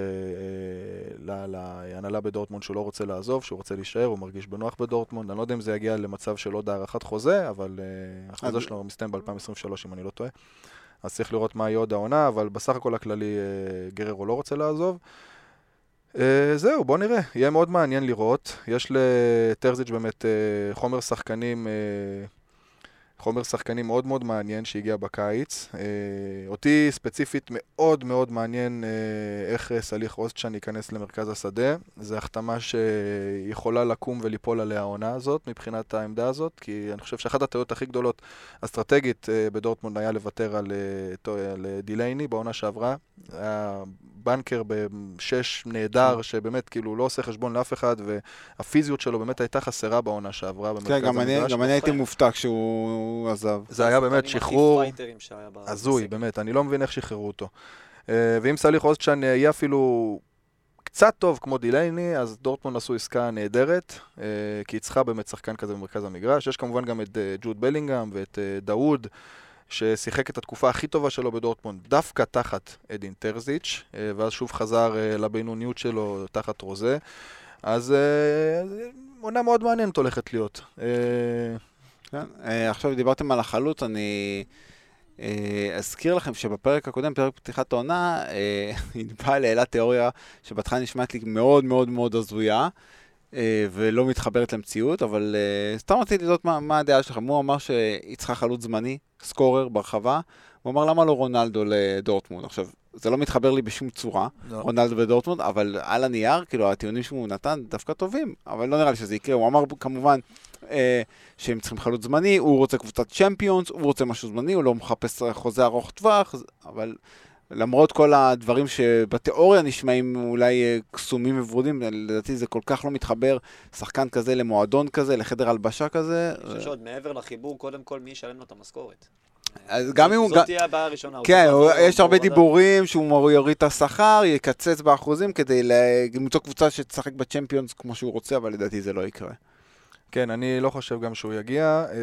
אה, להנהלה בדורטמונד שהוא לא רוצה לעזוב, שהוא רוצה להישאר, הוא מרגיש בנוח בדורטמונד. אני לא יודע אם זה יגיע למצב של עוד הארכת חוזה, אבל אה, החוזה אז- שלו מסתיים ב-2023 אם אני לא טועה. אז צריך לראות מה יהיה עוד העונה, אבל בסך הכל הכללי אה, גררו לא רוצה לעזוב. אה, זהו, בוא נראה. יהיה מאוד מעניין לראות. יש לטרזיץ' באמת אה, חומר שחקנים... אה, חומר שחקנים מאוד מאוד מעניין שהגיע בקיץ. אה, אותי ספציפית מאוד מאוד מעניין אה, איך אה, סליח רוסטשן ייכנס למרכז השדה. זו החתמה שיכולה לקום וליפול עליה העונה הזאת מבחינת העמדה הזאת, כי אני חושב שאחת הטעויות הכי גדולות אסטרטגית אה, בדורטמונד היה לוותר על, אה, על דילייני בעונה שעברה. היה בונקר בשש נהדר, כן. שבאמת כאילו לא עושה חשבון לאף אחד, והפיזיות שלו באמת הייתה חסרה בעונה שעברה במרכז המגרש. כן, גם אני, גם אני הייתי מופתע כשהוא עזב. זה היה באמת שחרור הזוי, באמת, אני לא מבין איך שחררו אותו. אה, ואם סאליח אוזצ'אן יהיה אפילו קצת טוב כמו דילייני, אז דורטמונד עשו עסקה נהדרת, אה, כי היא צריכה באמת שחקן כזה במרכז המגרש. יש כמובן גם את אה, ג'וד בלינגהם ואת דאוד. ששיחק את התקופה הכי טובה שלו בדורטמונד דווקא תחת אדין טרזיץ', אה, ואז שוב חזר אה, לבינוניות שלו תחת רוזה. אז אה, עונה מאוד מעניינת הולכת להיות. כן, עכשיו דיברתם על החלוץ, אני אזכיר לכם שבפרק הקודם, פרק פתיחת העונה, ענבל העלה תיאוריה שבהתחלה נשמעת לי מאוד מאוד מאוד הזויה. אה, ולא מתחברת למציאות, אבל uh, סתם רציתי לדעת מה, מה הדעה שלכם. הוא אמר שהיא צריכה חלוץ זמני, סקורר ברחבה. הוא אמר למה לא רונלדו לדורטמונד. עכשיו, זה לא מתחבר לי בשום צורה, לא. רונלדו ודורטמונד, אבל על הנייר, כאילו, הטיעונים שהוא נתן דווקא טובים, אבל לא נראה לי שזה יקרה. הוא אמר כמובן אה, שהם צריכים חלוץ זמני, הוא רוצה קבוצת צ'מפיונס, הוא רוצה משהו זמני, הוא לא מחפש חוזה ארוך טווח, אבל למרות כל הדברים שבתיאוריה נשמעים אולי אה, קסומים וברודים, לדעתי זה כל כך לא מתחבר, שחקן כזה למועדון כזה, לחדר הלבשה כזה. אני חושב שעוד מעבר לחיבור, קודם כל מי ישלם לו את המשכורת. אז גם אם הוא... זאת תהיה הבעיה הראשונה. כן, יש הרבה דיבורים שהוא יוריד את השכר, יקצץ באחוזים כדי למצוא קבוצה שתשחק בצ'מפיונס כמו שהוא רוצה, אבל לדעתי זה לא יקרה. כן, אני לא חושב גם שהוא יגיע. אה,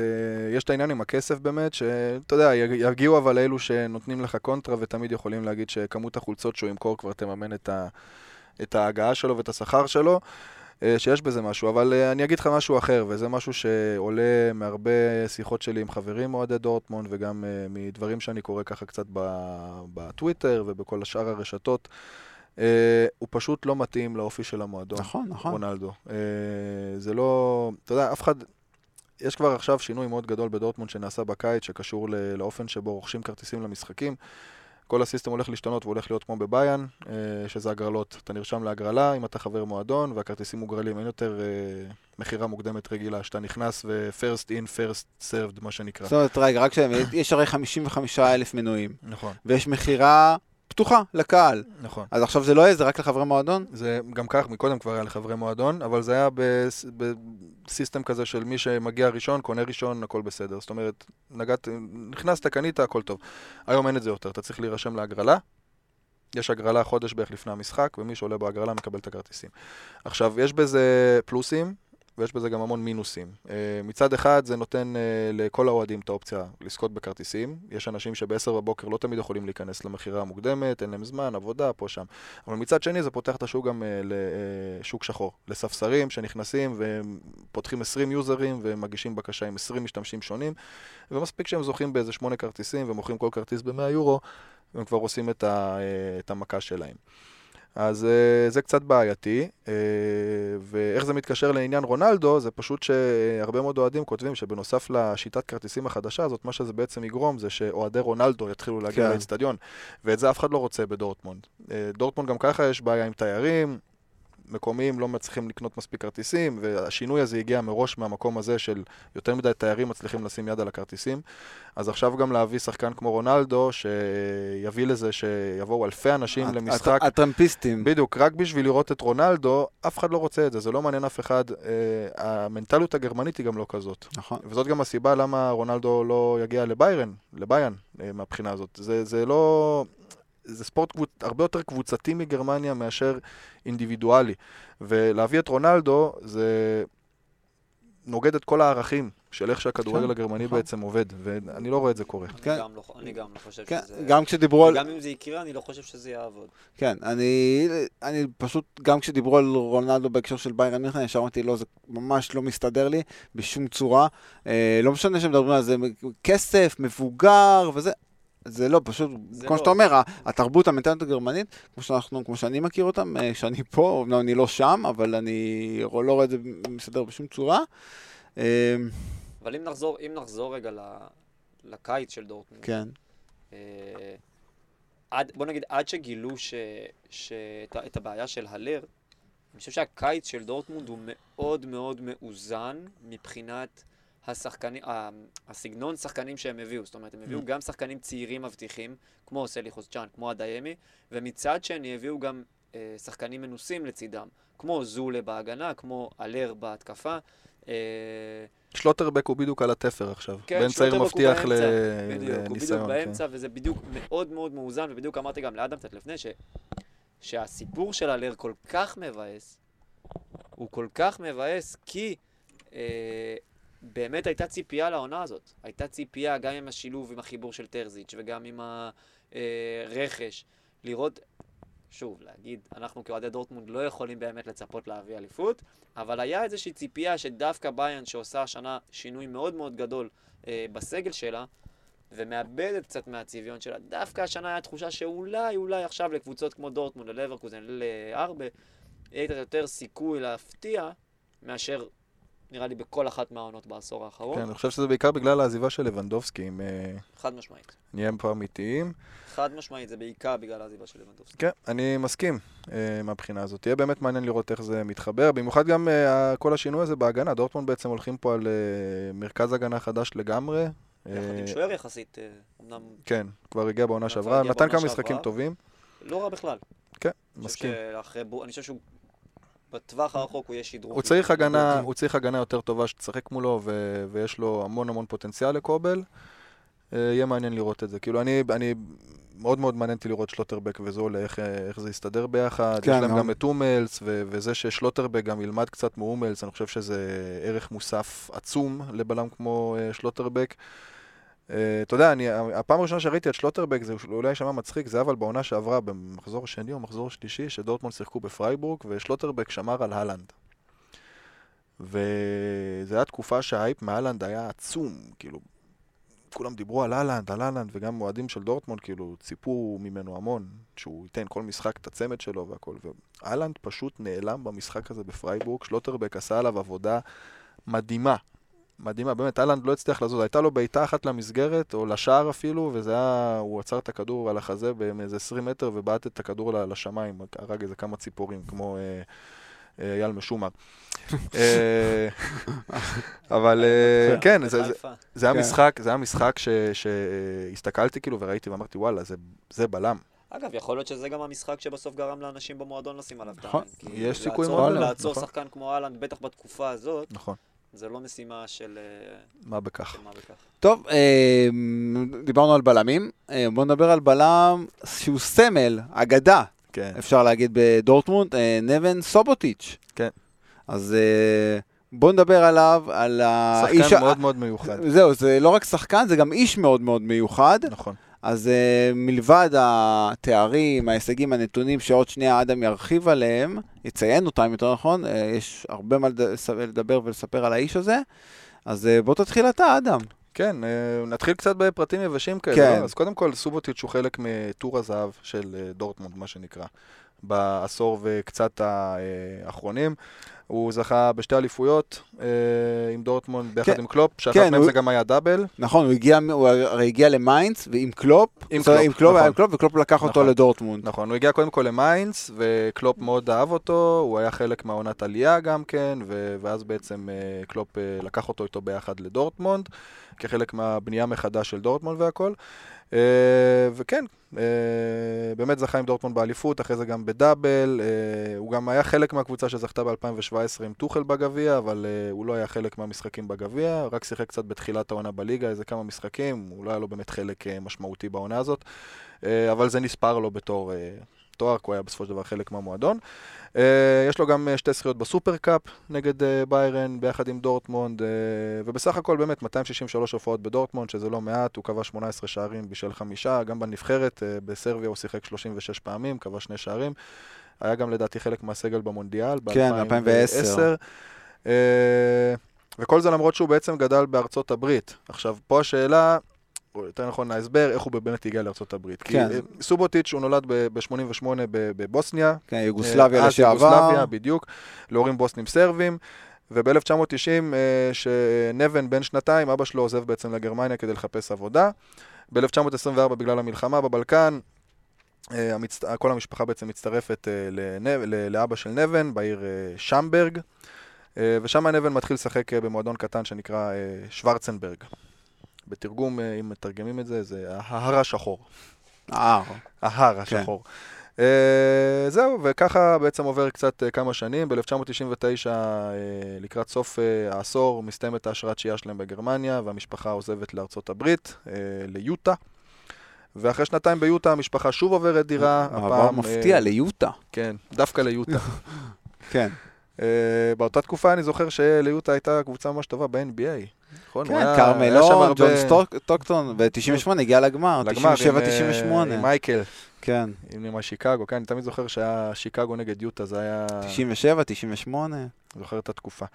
יש את העניין עם הכסף באמת, שאתה יודע, יגיעו אבל אלו שנותנים לך קונטרה ותמיד יכולים להגיד שכמות החולצות שהוא ימכור כבר תממן את, ה, את ההגעה שלו ואת השכר שלו. אה, שיש בזה משהו, אבל אה, אני אגיד לך משהו אחר, וזה משהו שעולה מהרבה שיחות שלי עם חברים אוהדי דורטמונד, וגם מדברים שאני קורא ככה קצת בטוויטר ובכל השאר הרשתות. Uh, הוא פשוט לא מתאים לאופי של המועדון. נכון, נכון. רונלדו. Uh, זה לא... אתה יודע, אף אחד... יש כבר עכשיו שינוי מאוד גדול בדורטמונד שנעשה בקיץ, שקשור לאופן שבו רוכשים כרטיסים למשחקים. כל הסיסטם הולך להשתנות והולך להיות כמו בביאן, uh, שזה הגרלות. אתה נרשם להגרלה אם אתה חבר מועדון, והכרטיסים מוגרלים. אין יותר מכירה מוקדמת רגילה, שאתה נכנס ו-first in, first served, מה שנקרא. זאת אומרת, רגע, רק שיש הרי 55 אלף מנויים. נכון. ויש מכירה פתוחה לקהל. נכון. אז עכשיו זה לא יהיה, זה רק לחברי מועדון? זה גם כך, מקודם כבר היה לחברי מועדון, אבל זה היה בסיסטם כזה של מי שמגיע ראשון, קונה ראשון, הכל בסדר. זאת אומרת, נגעת, נכנסת, קנית, הכל טוב. היום אין את זה יותר, אתה צריך להירשם להגרלה. יש הגרלה חודש בערך לפני המשחק, ומי שעולה בהגרלה מקבל את הכרטיסים. עכשיו, יש בזה פלוסים, ויש בזה גם המון מינוסים. Uh, מצד אחד זה נותן uh, לכל האוהדים את האופציה לזכות בכרטיסים. יש אנשים שב-10 בבוקר לא תמיד יכולים להיכנס למכירה המוקדמת, אין להם זמן, עבודה, פה שם. אבל מצד שני זה פותח את השוק גם uh, לשוק שחור, לספסרים שנכנסים ופותחים 20 יוזרים ומגישים בקשה עם 20 משתמשים שונים, ומספיק שהם זוכים באיזה 8 כרטיסים ומוכרים כל כרטיס ב-100 יורו, והם כבר עושים את, ה, uh, את המכה שלהם. אז uh, זה קצת בעייתי, uh, ואיך זה מתקשר לעניין רונלדו, זה פשוט שהרבה מאוד אוהדים כותבים שבנוסף לשיטת כרטיסים החדשה הזאת, מה שזה בעצם יגרום זה שאוהדי רונלדו יתחילו להגיע כן. לאצטדיון, ואת זה אף אחד לא רוצה בדורטמונד. Uh, דורטמונד גם ככה יש בעיה עם תיירים, מקומיים לא מצליחים לקנות מספיק כרטיסים, והשינוי הזה הגיע מראש מהמקום הזה של יותר מדי תיירים מצליחים לשים יד על הכרטיסים. אז עכשיו גם להביא שחקן כמו רונלדו, שיביא לזה שיבואו אלפי אנשים הט, למשחק. הטרמפיסטים. בדיוק, רק בשביל לראות את רונלדו, אף אחד לא רוצה את זה, זה לא מעניין אף אחד. אה, המנטליות הגרמנית היא גם לא כזאת. נכון. וזאת גם הסיבה למה רונלדו לא יגיע לביירן, לביין, אה, מהבחינה הזאת. זה, זה לא... זה ספורט קבוצ... הרבה יותר קבוצתי מגרמניה מאשר אינדיבידואלי. ולהביא את רונלדו זה נוגד את כל הערכים של איך שהכדורגל כן, הגרמני נכון. בעצם עובד, ואני לא רואה את זה קורה. אני, כן. גם, לא, אני גם לא חושב כן, שזה... גם כשדיברו על... גם אם זה יקרה, אני לא חושב שזה יעבוד. כן, אני, אני פשוט, גם כשדיברו על רונלדו בהקשר של ביירן מיכן, ישר אמרתי, לא, זה ממש לא מסתדר לי בשום צורה. אה, לא משנה שמדברים על זה, כסף, מבוגר וזה, זה לא, פשוט, זה כמו לא. שאתה אומר, התרבות המנטלית הגרמנית, כמו שאנחנו, כמו שאני מכיר אותם, אה, שאני פה, אמנם אני לא שם, אבל אני לא רואה את זה מסתדר בשום צורה. אה, אבל אם נחזור, אם נחזור רגע לקיץ של דורטמונד, כן, אה, עד, בוא נגיד, עד שגילו ש, ש, את, ה- את הבעיה של הלר, אני חושב שהקיץ של דורטמונד הוא מאוד מאוד מאוזן מבחינת השחקנים, ה- הסגנון שחקנים שהם הביאו. זאת אומרת, הם הביאו Mm. גם שחקנים צעירים מבטיחים, כמו סליחוס צ'אן, כמו אדיימי, ומצד שני הביאו גם אה, שחקנים מנוסים לצידם, כמו זולה בהגנה, כמו אלר בהתקפה. אה, שלוטרבק הוא בדיוק על התפר עכשיו. כן, בן צעיר מבטיח ל-. בדיוק, הוא בדיוק לניסיון. כן. באמצע, וזה בדיוק מאוד מאוד מאוזן, ובדיוק אמרתי גם לאדם קצת לפני, ש... שהסיפור של הלר כל כך מבאס, הוא כל כך מבאס, כי אה, באמת הייתה ציפייה לעונה הזאת. הייתה ציפייה גם עם השילוב, עם החיבור של טרזיץ', וגם עם הרכש, לראות, שוב, להגיד, אנחנו כאוהדי דורטמונד לא יכולים באמת לצפות להביא אליפות, אבל היה איזושהי ציפייה שדווקא ביאן, שעושה השנה שינוי מאוד מאוד גדול אה, בסגל שלה, ומאבדת קצת מהצביון שלה, דווקא השנה הייתה תחושה שאולי, אולי עכשיו לקבוצות כמו דורטמונד, ללברקוזן, לארבה, יהיה קצת יותר סיכוי להפתיע, מאשר, נראה לי, בכל אחת מהעונות בעשור האחרון. כן, אני חושב שזה בעיקר בגלל העזיבה של לבנדובסקי, אם אה, חד משמעית. נהיה פה אמיתיים. חד משמעית, זה בעיקר בגלל העזיבה של לבנדובסקי. כן, אני מסכים אה, מהבחינה הזאת. יהיה באמת מעניין לראות איך זה מתחבר, במיוחד גם אה, כל השינוי הזה בהגנה. דורטמונד בעצם הולכים פה על אה, מרכז הגנה חדש לגמרי. יחד אה, עם שוער יחסית, אה, אמנם כן, כבר הגיע בעונה שעברה, נתן כמה. משחקים טובים. לא רע בכלל. כן, מסכים. אני חושב שהוא, בטווח הרחוק הוא יהיה שדרוג. הוא צריך הגנה. הוא צריך הגנה יותר טובה שתשחק מולו, ו- ויש לו המון המון פוטנציאל לקובל. אה, יהיה מעניין לראות את זה. כאילו, אני, אני מאוד מאוד מעניין אותי לראות שלוטרבק וזולה, איך, אה, איך זה יסתדר ביחד. כן, יש להם. גם את אומלס, ו- וזה ששלוטרבק גם ילמד קצת מאומלס, אני חושב שזה ערך מוסף עצום לבלם כמו אה, שלוטרבק. אה, אתה יודע, הפעם הראשונה שראיתי את שלוטרבק, זה אולי יישמע מצחיק, זה אבל בעונה שעברה, במחזור שני או מחזור שלישי, שדורטמונד שיחקו בפרייבורג, ושלוטרבק שמר על הלנד. וזו הייתה תקופה שההייפ מהלנד היה עצום, כאילו, כולם דיברו על הלנד, על הלנד, וגם אוהדים של דורטמונד, כאילו, ציפו ממנו המון, שהוא ייתן כל משחק את הצמד שלו והכל. והלנד פשוט נעלם במשחק הזה בפרייבורג, שלוטרבק עשה עליו עבודה מדהימה. מדהימה, באמת, אהלנד לא הצליח לזוז, הייתה לו בעיטה אחת למסגרת, או לשער אפילו, וזה היה, הוא עצר את הכדור על החזה באיזה 20 מטר ובעט את הכדור לשמיים, הרג איזה כמה ציפורים, כמו אה, אה, אייל משומר. אה, אבל כן, זה- זה- בחיפה. זה היה כן. משחק, זה היה משחק שהסתכלתי כאילו וראיתי ואמרתי, וואלה, זה- זה בלם. אגב, יכול להיות שזה גם המשחק שבסוף גרם לאנשים במועדון לשים עליו את נכון. העין. כי יש סיכוי מאוד, לעצור נכון. שחקן כמו אהלנד, בטח בתקופה הזאת, נכון, זה לא משימה של אה, מה בכך. של מה בכך. טוב, אה, דיברנו על בלמים, אה, בואו נדבר על בלם שהוא סמל, אגדה, כן. אפשר להגיד בדורטמונד, אה, נבן סובוטיץ'. כן. אז אה, בואו נדבר עליו, על האיש... שחקן ה- מאוד מאוד מיוחד. זהו, זה לא רק שחקן, זה גם איש מאוד מאוד מיוחד. נכון. אז uh, מלבד התארים, ההישגים, הנתונים שעוד שנייה אדם ירחיב עליהם, יציין אותם יותר נכון, uh, יש הרבה מה לד- לדבר ולספר על האיש הזה, אז uh, בוא תתחיל אתה, אדם. כן, נתחיל קצת בפרטים יבשים כאלה. כן. אז קודם כל, סובוטיץ' הוא חלק מדור הזהב של דורטמונד, מה שנקרא, בעשור וקצת האחרונים. הוא זכה בשתי אליפויות אה, עם דורטמונד ביחד כן. עם קלופ, שאחת כן, מהם הוא- זה גם היה דאבל. נכון, הוא הגיע, הוא הרי הגיע למיינדס ועם קלופ, עם קלופ, עם קלופ, נכון. עם קלופ, וקלופ לקח אותו נכון. לדורטמונד. נכון, הוא הגיע קודם כל למיינץ, וקלופ מאוד אהב אותו, הוא היה חלק מהעונת עלייה גם כן, ו- ואז בעצם אה, קלופ אה, לקח אותו איתו ביחד לדורטמונד, כחלק מהבנייה מחדש של דורטמונד והכל. אה, וכן, אה, באמת זכה עם דורטמונד באליפות, אחרי זה גם בדאבל, אה, הוא גם היה חלק מהקבוצה שזכתה ב-2017 עם טוחל בגביע, אבל אה, הוא לא היה חלק מהמשחקים בגביע, רק שיחק קצת בתחילת העונה בליגה, איזה כמה משחקים, הוא לא היה לו באמת חלק אה, משמעותי בעונה הזאת, אה, אבל זה נספר לו בתור... אה, תואר, כי הוא היה בסופו של דבר חלק מהמועדון. יש לו גם uh, שתי זכיות בסופר קאפ נגד uh, ביירן, ביחד עם דורטמונד, ובסך הכל באמת 263 הופעות בדורטמונד, שזה לא מעט, הוא קבע 18 שערים בשל חמישה, גם בנבחרת, בסרביה הוא שיחק 36 פעמים, קבע שני שערים. היה גם לדעתי חלק מהסגל במונדיאל, כן, ב-2010. 2010. Uh, וכל זה למרות שהוא בעצם גדל בארצות הברית. עכשיו, פה השאלה, או יותר נכון ההסבר, איך הוא באמת הגיע לארה"ב. כי כן. אה, סובוטיץ' הוא נולד ב-88 בבוסניה. כן, יוגוסלביה אה, אז לשעבר. יוגוסלביה, בדיוק, להורים בוסנים סרבים. וב-1990, שנבן בן שנתיים, אבא שלו עוזב בעצם לגרמניה כדי לחפש עבודה. ב-1924, בגלל המלחמה בבלקן, אה. כל המשפחה בעצם מצטרפת אה, לנב... לאבא של נבן בעיר אה, שמברג, אה, ושם נבן מתחיל לשחק אה, במועדון קטן שנקרא אה, שוורצנברג. בתרגום, אה, אם מתרגמים את זה, זה ההר השחור. אה, ההר השחור. Uh, זהו, וככה בעצם עובר קצת uh, כמה שנים. ב-1999, uh, לקראת סוף uh, העשור, מסתיימת האשרת שהייה שלהם בגרמניה, והמשפחה עוזבת לארצות הברית, uh, ליוטה. ואחרי שנתיים ביוטה המשפחה שוב עוברת דירה. מעבר מפתיע אה, ליוטה. כן, דווקא ליוטה. כן. uh, באותה תקופה אני זוכר שליוטה הייתה קבוצה ממש טובה ב-NBA. נכון? כן, קרמלון, ג'ון סטוק- טוקטון, ב-98 הגיע לגמר, לגמר עם, 97-98. אה, עם מייקל, כן, עם השיקגו, כן, אני תמיד זוכר שהיה שיקגו נגד יוטה, זה היה... 97, 98. זוכר את התקופה.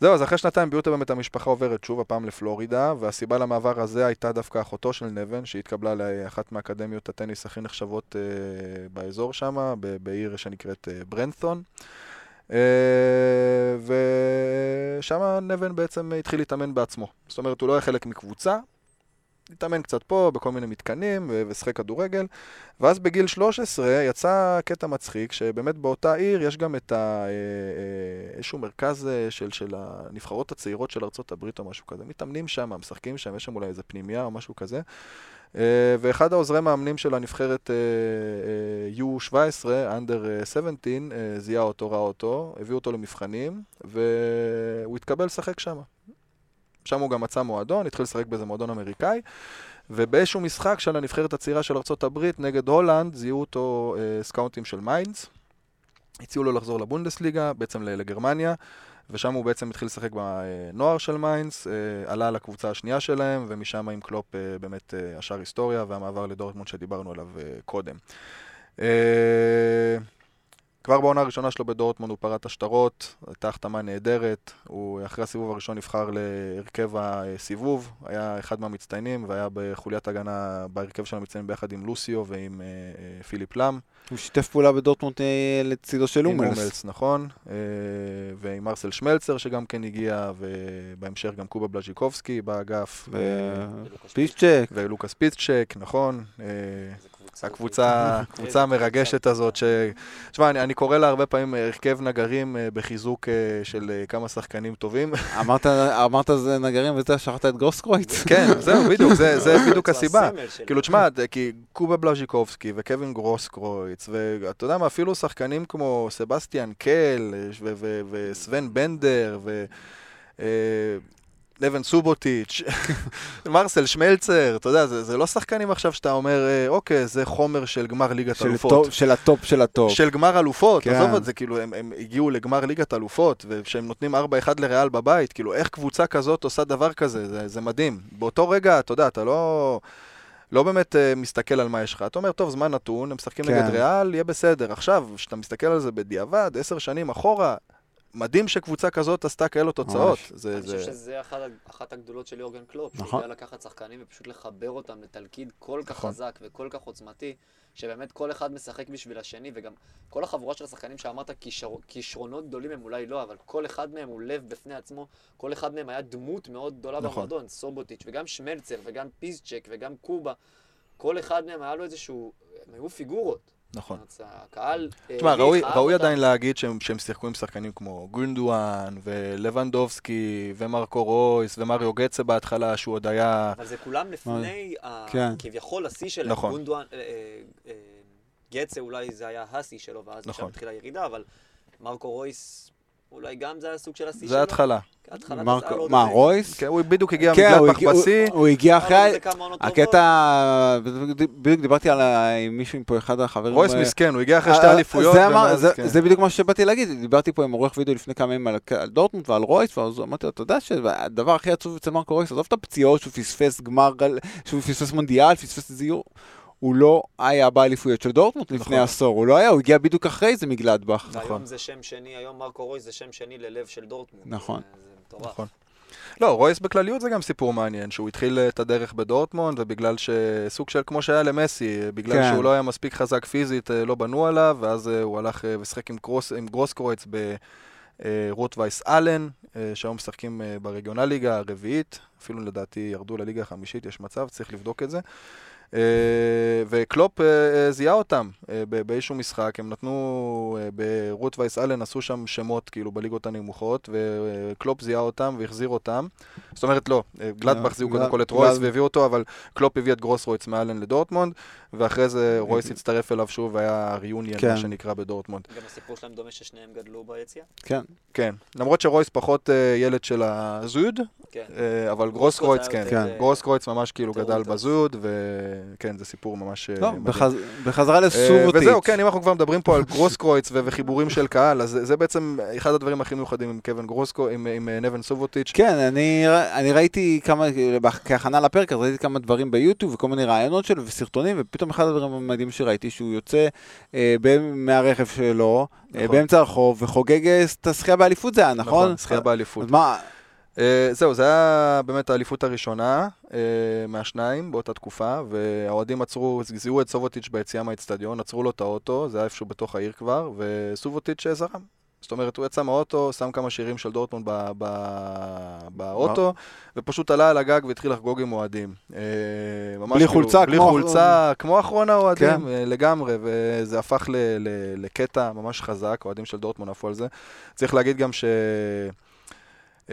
זהו, אז אחרי שנתיים ביוטה באמת המשפחה עוברת שוב, הפעם לפלורידה, והסיבה למעבר הזה הייתה דווקא אחותו של נבן, שהתקבלה לאחת מאקדמיות הטניס הכי נחשבות אה, באזור שם, בעיר שנקראת אה, ברנתון. אה, ושם נבן בעצם התחיל להתאמן בעצמו. זאת אומרת, הוא לא היה חלק מקבוצה, התאמן קצת פה, בכל מיני מתקנים, ושחק כדורגל. ואז בגיל 13 יצא קטע מצחיק, שבאמת באותה עיר יש גם את. אה, אה, איזשהו מרכז של, של הנבחרות הצעירות של הברית או משהו כזה. מתאמנים שם, משחקים שם, יש שם אולי איזה פנימייה או משהו כזה. אה, ואחד העוזרי מאמנים של הנבחרת אה, אה, U17, under 17, אה, זיהה אותו, ראה אותו, הביאו אותו למבחנים, והוא התקבל לשחק שם. שם הוא גם מצא מועדון, התחיל לשחק באיזה מועדון אמריקאי. ובאיזשהו משחק של הנבחרת הצעירה של ארה"ב נגד הולנד, זיהו אותו scoutים של מיינץ. הציעו לו לחזור לבונדסליגה, בעצם לגרמניה, ושם הוא בעצם התחיל לשחק בנוער של מיינץ, אה, עלה לקבוצה השנייה שלהם, ומשם עם קלופ אה, באמת אה, השאר היסטוריה, והמעבר לדורטמונד שדיברנו עליו קודם. אה, כבר בעונה הראשונה שלו בדורטמונד הוא פירק ת'שטרות, הייתה החתמה נהדרת, הוא אחרי הסיבוב הראשון נבחר להרכב הסיבוב, היה אחד מהמצטיינים והיה בחוליית הגנה בהרכב של המצטיינים ביחד עם לוסיו ועם אה, אה, פיליפ לאם. הוא שיתף פעולה בדורטמונד אה, לצידו של עם אומלס. אומלס, נכון, אה, ועם מרסל שמלצר שגם כן הגיע, ובהמשך גם קובה בלז'יקובסקי באגף, ו- פישצ'ק. ולוקאש פישצ'ק, נכון. אה. הקבוצה, הקבוצה המרגשת הזאת, ש... תשמע, אני, אני קורא לה הרבה פעמים הרכב נגרים אה, בחיזוק אה, של אה, כמה שחקנים טובים. אמרת, אמרת זה נגרים וזה, שכחת את גרוסקרויץ. כן, זהו, בדיוק, זה, זה בדיוק הסיבה. כאילו, תשמע, כי קובה בלז'יקובסקי וקווין גרוסקרויץ, ואתה יודע מה, אפילו שחקנים כמו סבסטיאן קל אה, ו- ו- וסוון בנדר, ו... נבן סובוטיץ', מרסל שמלצר, אתה יודע, זה, זה לא שחקנים עכשיו שאתה אומר, אה, אוקיי, זה חומר של גמר ליגת של, אלופות. top, של ה top של ה top. של גמר אלופות, כן. עזוב את זה, כאילו, הם, הם הגיעו לגמר ליגת אלופות, וכשהם נותנים 4-1 לריאל בבית, כאילו, איך קבוצה כזאת עושה דבר כזה, זה, זה מדהים. באותו רגע, אתה יודע, אתה לא... לא באמת אה, מסתכל על מה יש לך. אתה אומר, טוב, זמן נתון, הם משחקים כן. נגד ריאל, יהיה בסדר. עכשיו, כשאתה מסתכל על זה בדיעבד, עשר שנים אחורה, מדהים שקבוצה כזאת עשתה כאלו תוצאות. זה, אני חושב זה... שזה אחת, אחת הגדולות של יורגן קלופ, שהוא נכון. יודע לקחת שחקנים ופשוט לחבר אותם לתלכיד כל כך נכון. חזק וכל כך עוצמתי, שבאמת כל אחד משחק בשביל השני, וגם כל החבורה של השחקנים שאמרת, כישר, כישרונות גדולים הם אולי לא, אבל כל אחד מהם הוא לב בפני עצמו, כל אחד מהם היה דמות מאוד גדולה נכון. במועדון, סובוטיץ' וגם שמלצר וגם פיזצ'ק וגם קובה, כל אחד מהם היה לו איזשהו, הם היו פיגורות. נכון. הקהל... תשמע, העריך, ראוי. עדיין להגיד שהם, שהם שיחקו עם שחקנים כמו גונדואן, ולבנדובסקי, ומרקו רויס, ומריו גצה בהתחלה, שהוא עוד היה... אבל זה כולם לפני, ה- כן. כביכול, השיא שלהם. נכון. גונדואן, אה, אה, אה, גצה אולי זה היה השיא שלו, ואז נכון. התחילה הירידה, אבל מרקו רויס, אולי גם זה היה סוג של השיא שלו. זה לא מה. רויס? כן, הוא בדיוק הגיע כן, מגלדבך בשיא. הוא הגיע אחרי... הקטע, בדיוק דיברתי על ה- עם מישהו פה, אחד החברים. רויס אה, מסכן, הוא הגיע אחרי שתי אה, אליפויות. זה אמר- ומאז, זה- כן. זה בדיוק מה שבאתי להגיד, דיברתי פה עם עורך וידאו לפני כמה ימים על על דורטמונד ועל רויס, ואז אמרתי לו, אתה יודע שהדבר הכי עצוב אצל מרקו רויס, עזוב את הפציעות שהוא פספס גמר, שהוא פספס מונדיאל, פספס איזה יורו, הוא לא היה באליפויות של דורטמונד לפני נכון. עשור, הוא לא היה, הוא הגיע בדיוק אחרי זה מגלדבך. והיום נכון. זה שם שני, היום מרקו רויס זה שם שני ללב של דורטמונד. נכון. זה- זה מטורף. נכון. לא, רויס בכלליות זה גם סיפור מעניין, שהוא התחיל את הדרך בדורטמונד, ובגלל שסוג של כמו שהיה למסי, בגלל כן. שהוא לא היה מספיק חזק פיזית, אה, לא בנו עליו, ואז אה, הוא הלך אה, ושיחק עם, גרוס, עם גרוסקרויץ ברוט וייס אהלן, אה, שהיום משחקים אה, ברגיונל ליגה הרביעית, אפילו לדעתי ירדו לליגה החמישית, יש מצב, צריך לבדוק את זה. אה, וקלופ אה, אה, זיהה אותם באיזשהו משחק, הם נתנו, ברוט וייס אהלן עשו שם שמות כאילו בליגות הנמוכות, וקלופ זיהה אותם והחזיר אותם. זאת אומרת לא, גלדבך זיהו קודם כל את רויס והביאו אותו, אבל קלופ הביא את גרוסקרויץ מאהלן לדורטמונד, ואחרי זה רויס הצטרף אליו שוב והיה reunion, כן. מה שנקרא בדורטמונד. גם הסיפור שלהם דומה ששניהם גדלו ביציאה. כן. כן, למרות שרויס פחות אה, ילד של הזוד, כן. אה, אבל גרוסקרויץ היה כן, יותר, אה, גרוסקרויץ ממש כאילו גדל. בזוד, וכן, זה סיפור ממש לא. בחז- בחזרה לסובוטיץ'. וזהו, כן, אם אנחנו כבר מדברים פה על גרוסקרויץ ו- וחיבורים של קהל, אז זה- זה בעצם אחד הדברים הכי מיוחדים עם קווין גרוסקו, עם עם, נבן סובוטיץ'. כן, אני, אני ראיתי כמה, כהכנה לפרק, אז ראיתי כמה דברים ביוטיוב וכל מיני רעיונות שלו וסרטונים, ופתאום אחד הדברים המדהים שראיתי, שהוא יוצא אה, ב- מהרכב שלו, אה, נכון. באמצע הרחוב, וחוגג אה, את הזכייה באליפות זה היה, נכון? נכון, זכייה באליפות. אז מה, אה, זהו, זה היה באמת האליפות הראשונה אה, מהשניים באותה תקופה, והאוהדים עצרו, זיהו את סובוטיץ' ביציאה מהאצטדיון, עצרו לו את האוטו, זה היה איפשהו בתוך העיר כבר, וסובוטיץ' אה, זרם. זאת אומרת, הוא יצא מהאוטו, שם כמה שירים של דורטמונד ב- ב- באוטו, ופשוט עלה על הגג והתחיל לחגוג עם אוהדים. אה, ממש בלי חולצה, בלי כמו- חולצה, כמו אחרון האוהדים, כן. אה, לגמרי, וזה הפך ל- ל- לקטע ממש חזק, אוהדים של דורטמונד עפו על זה. צריך להגיד גם ש... Uh,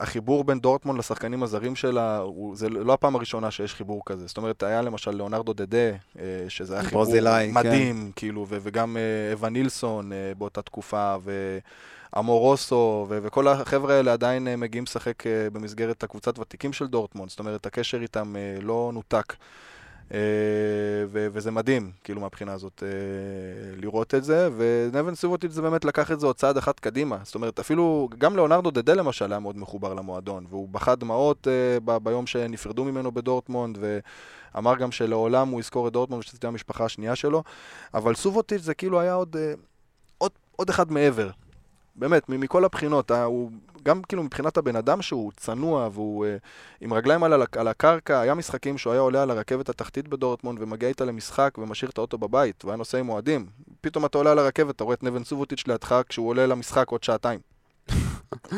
החיבור בין דורטמונד לשחקנים הזרים שלה, זה לא הפעם הראשונה שיש חיבור כזה. זאת אומרת, היה למשל ליאונרדו דדה, uh, שזה היה חיבור ברזילאי, כן. מדהים, כאילו, וגם אבן נילסון uh, באותה תקופה, ואמורוסו, וכל החבר'ה האלה עדיין מגיעים לשחק במסגרת הקבוצת ותיקים של דורטמונד. זאת אומרת, הקשר איתם לא נותק. Uh, ו- וזה מדהים, כאילו, מהבחינה הזאת, uh, לראות את זה, ונבן סובוטיץ' זה באמת לקח את זה עוד צעד אחד קדימה. זאת אומרת, אפילו, גם ליאונרדו דדה למשל היה מאוד מחובר למועדון, והוא בכה דמעות uh, ב- ביום שנפרדו ממנו בדורטמונד, ואמר גם שלעולם הוא יזכור את דורטמונד ושזו תהיה המשפחה השנייה שלו, אבל סובוטיץ' זה כאילו היה עוד, עוד, עוד אחד מעבר. באמת, מכל הבחינות, אה, הוא גם כאילו מבחינת הבן אדם שהוא צנוע והוא אה, עם רגליים על, על הקרקע, היה משחקים שהוא היה עולה על הרכבת התחתית בדורטמונד ומגיע איתה למשחק ומשאיר את האוטו בבית, והיה נוסע עם אוהדים. פתאום אתה עולה על הרכבת, אתה רואה את נבן סובוטיץ' לידך כשהוא עולה למשחק עוד שעתיים.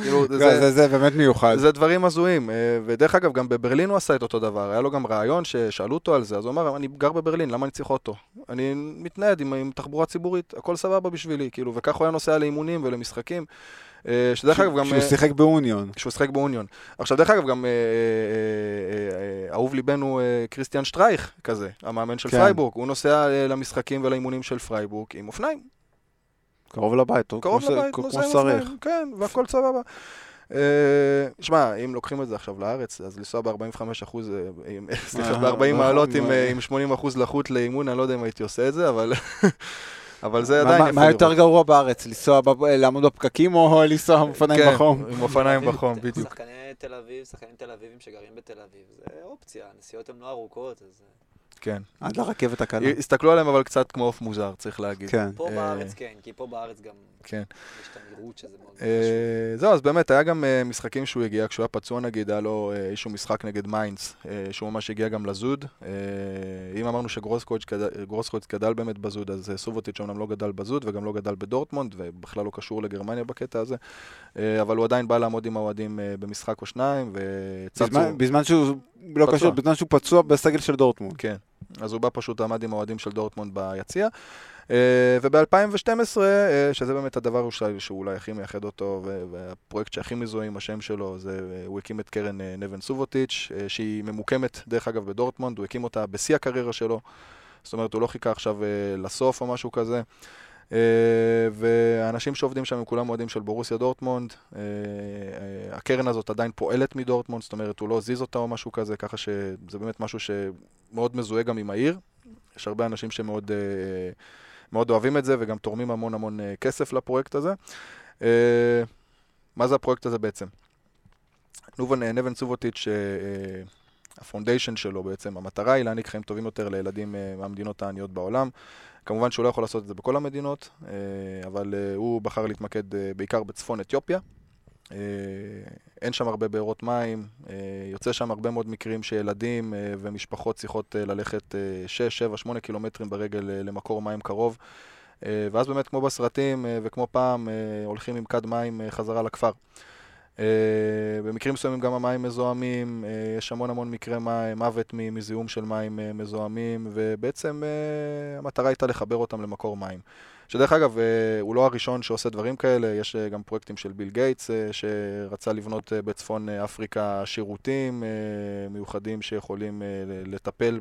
כאילו, זה, זה, זה באמת מיוחד. זה דברים הזויים, אה, ודרך אגב, גם בברלין הוא עשה את אותו דבר, היה לו גם רעיון ששאלו אותו על זה, אז הוא אמר, אני גר בברלין, למה אני צריך אוטו? אני מתנייד עם, עם תחבורה ציבורית, הכל סבבה בשבילי, כאילו, וכך הוא היה נוסע לאימונים ולמשחקים, אה, שדרך אגב גם... שהוא אה, שיחק באוניון. כשהוא שיחק באוניון. עכשיו, דרך אגב, גם אה, אה, אה, אה, אהוב ליבנו קריסטיאן שטרייך כזה, המאמן של כן. פרייבורג, הוא נוסע למשחקים ולאימונים של פרייבורג עם אופניים. קרוב לבית, קרוב כמו לבית, כמו שצריך. כן, והכל סבבה. אה, שמע, אם לוקחים את זה עכשיו לארץ, אז לנסוע ב-45 אחוז, אה, עם- סליחה, אה, ב-40 נכון, מעלות עם, מה- אה, עם 80 אחוז לחות לאימון, אני לא יודע אם הייתי עושה את זה, אבל... אבל זה עדיין מה- יותר. גרוע בארץ? לנסוע, לעמוד בפקקים או לנסוע עם אופניים כן, בחום? עם אופניים בחום, בדיוק. שחקני תל אביב, שחקנים תל אביבים שגרים בתל אביב, זה אופציה, הנסיעות הן לא ארוכות, אז אה, כן. עד לרכבת הקלה. הסתכלו עליהם אבל קצת כמו עוף מוזר, צריך להגיד. כן. פה אה, בארץ כן, כי פה בארץ גם כן. יש את הנראות שזה מאוד אה, חשוב. זהו, אז באמת, היה גם אה, משחקים שהוא הגיע, כשהוא היה פצוע נגיד, היה לו איזשהו משחק נגד מיינץ, שהוא ממש הגיע גם ל זוד. אם אמרנו שגרוסקרויץ גדל- באמת ב זוד, אז סובוטיץ' אומנם לא גדל ב זוד וגם לא גדל בדורטמונד, ובכלל לא קשור לגרמניה בקטע הזה, אבל הוא עדיין בא לעמוד עם האוהדים במשחק או שניים, וצצו... בזמן- בזמן שהוא לא פצוע. קשור, בזמן שהוא פצוע בסגל של דורטמונד. כן, אז הוא בא פשוט עמד עם האוהדים של דורטמונד ביציע. וב-2012, שזה באמת הדבר שאולי- שאולי הכי מייחד אותו, והפרויקט שהכי מזוהה עם השם שלו, זה אה, הוא הקים את קרן אה, נבן סובוטיץ', אה, שהיא ממוקמת, דרך אגב, בדורטמונד, הוא הקים אותה בשיא הקריירה שלו. זאת אומרת, הוא לא חיכה עכשיו אה, לסוף או משהו כזה. אה, והאנשים שעובדים שם הם כולם אוהדים של בורוסיה דורטמונד. אה, אה, הקרן הזאת עדיין פועלת מדורטמונד, זאת אומרת, הוא לא הזיז אותה או משהו כזה, ככה שזה באמת משהו שמאוד מזוהה גם עם העיר. יש הרבה אנשים שמאוד מאוד אוהבים את זה וגם תורמים המון המון כסף לפרויקט הזה. מה זה הפרויקט הזה בעצם? נובן, נבן סובוטיץ', אה, הפונדיישן שלו בעצם, המטרה היא להעניק חיים טובים יותר לילדים מהמדינות העניות בעולם. כמובן שהוא לא יכול לעשות את זה בכל המדינות, אה, אבל אה, הוא בחר להתמקד אה, בעיקר בצפון אתיופיה. אין שם הרבה בארות מים, יוצא שם הרבה מאוד מקרים שילדים ומשפחות צריכות ללכת אה, 6, 7, 8 קילומטרים ברגל למקור מים קרוב. ואז באמת, כמו בסרטים וכמו פעם, הולכים עם כד מים חזרה לכפר. אה, במקרים מסוימים גם המים מזוהמים, אה, יש המון המון מקרי מוות מזיהום של מים אה, מזוהמים, ובעצם אה, המטרה הייתה לחבר אותם למקור מים. שדרך אגב, אה, הוא לא הראשון שעושה דברים כאלה, יש אה, גם פרויקטים של ביל גייטס, אה, שרצה לבנות אה, בצפון אה, אפריקה שירותים אה, מיוחדים שיכולים ל- לטפל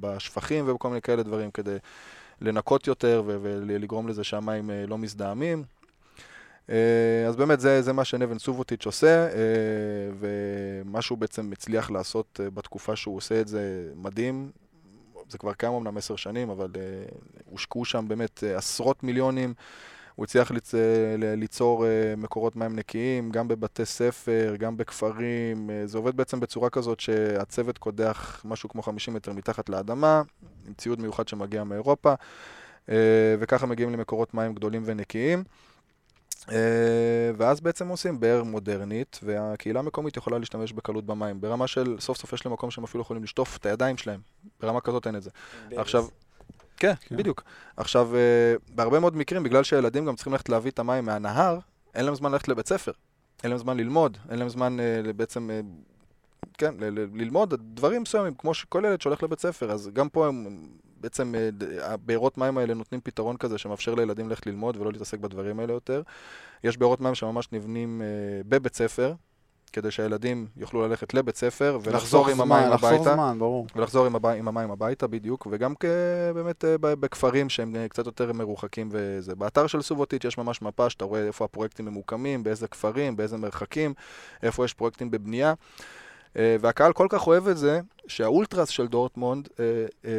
בשפכים ובכל מיני כאלה דברים כדי לנקות יותר ולגרום לזה שהמים לא מזדהמים. אה, אז באמת זה, זה מה שנבן סובוטיץ' עושה, אה, ומה שהוא בעצם הצליח לעשות אה, בתקופה שהוא עושה את זה מדהים. זה כבר קיים אמנם עשר שנים, אבל הושקעו שם באמת עשרות מיליונים. הוא הצליח ליצ... ליצור מקורות מים נקיים, גם בבתי ספר, גם בכפרים. זה עובד בעצם בצורה כזאת שהצוות קודח משהו כמו 50 מטר מתחת לאדמה, עם ציוד מיוחד שמגיע מאירופה, וככה מגיעים למקורות מים גדולים ונקיים. Uh, ואז בעצם עושים באר מודרנית, והקהילה המקומית יכולה להשתמש בקלות במים, ברמה של סוף סוף יש להם מקום שהם אפילו יכולים לשטוף את הידיים שלהם, ברמה כזאת אין את זה. עכשיו, כן, כן. בדיוק. עכשיו, אה, בהרבה מאוד מקרים, בגלל שהילדים גם צריכים ללכת להביא את המים מהנהר, אין להם זמן ללכת לבית ספר. אין להם זמן ללמוד, אין להם זמן אה, בעצם, אה, כן, ל- ל- ללמוד דברים מסוימים, כמו שכל ילד שהולך לבית ספר. אז גם פה הם, בעצם, אה, ד- הבארות מים האלה נותנים פתרון כזה שמאפשר לילדים ללכת ללמוד ולא להתעסק בדברים האלה יותר. יש בארות מים שממש נבנים אה, בבית ספר, כדי שהילדים יוכלו ללכת לבית ספר ולחזור עם המים לחסוך הביתה. זמן, ברור. ולחזור עם, הבא, עם המים הביתה בדיוק, וגם כ- באמת אה, בכפרים שהם אה, קצת יותר מרוחקים וזה. באתר של סובוטיץ' יש ממש מפה שאתה רואה איפה הפרויקטים ממוקמים, באיזה כפרים, באיזה מרחקים, איפה יש פרויקטים בבנייה. אה, והקהל כל כך אוהב את זה, שהאולטרס של דורטמונד אה, אה,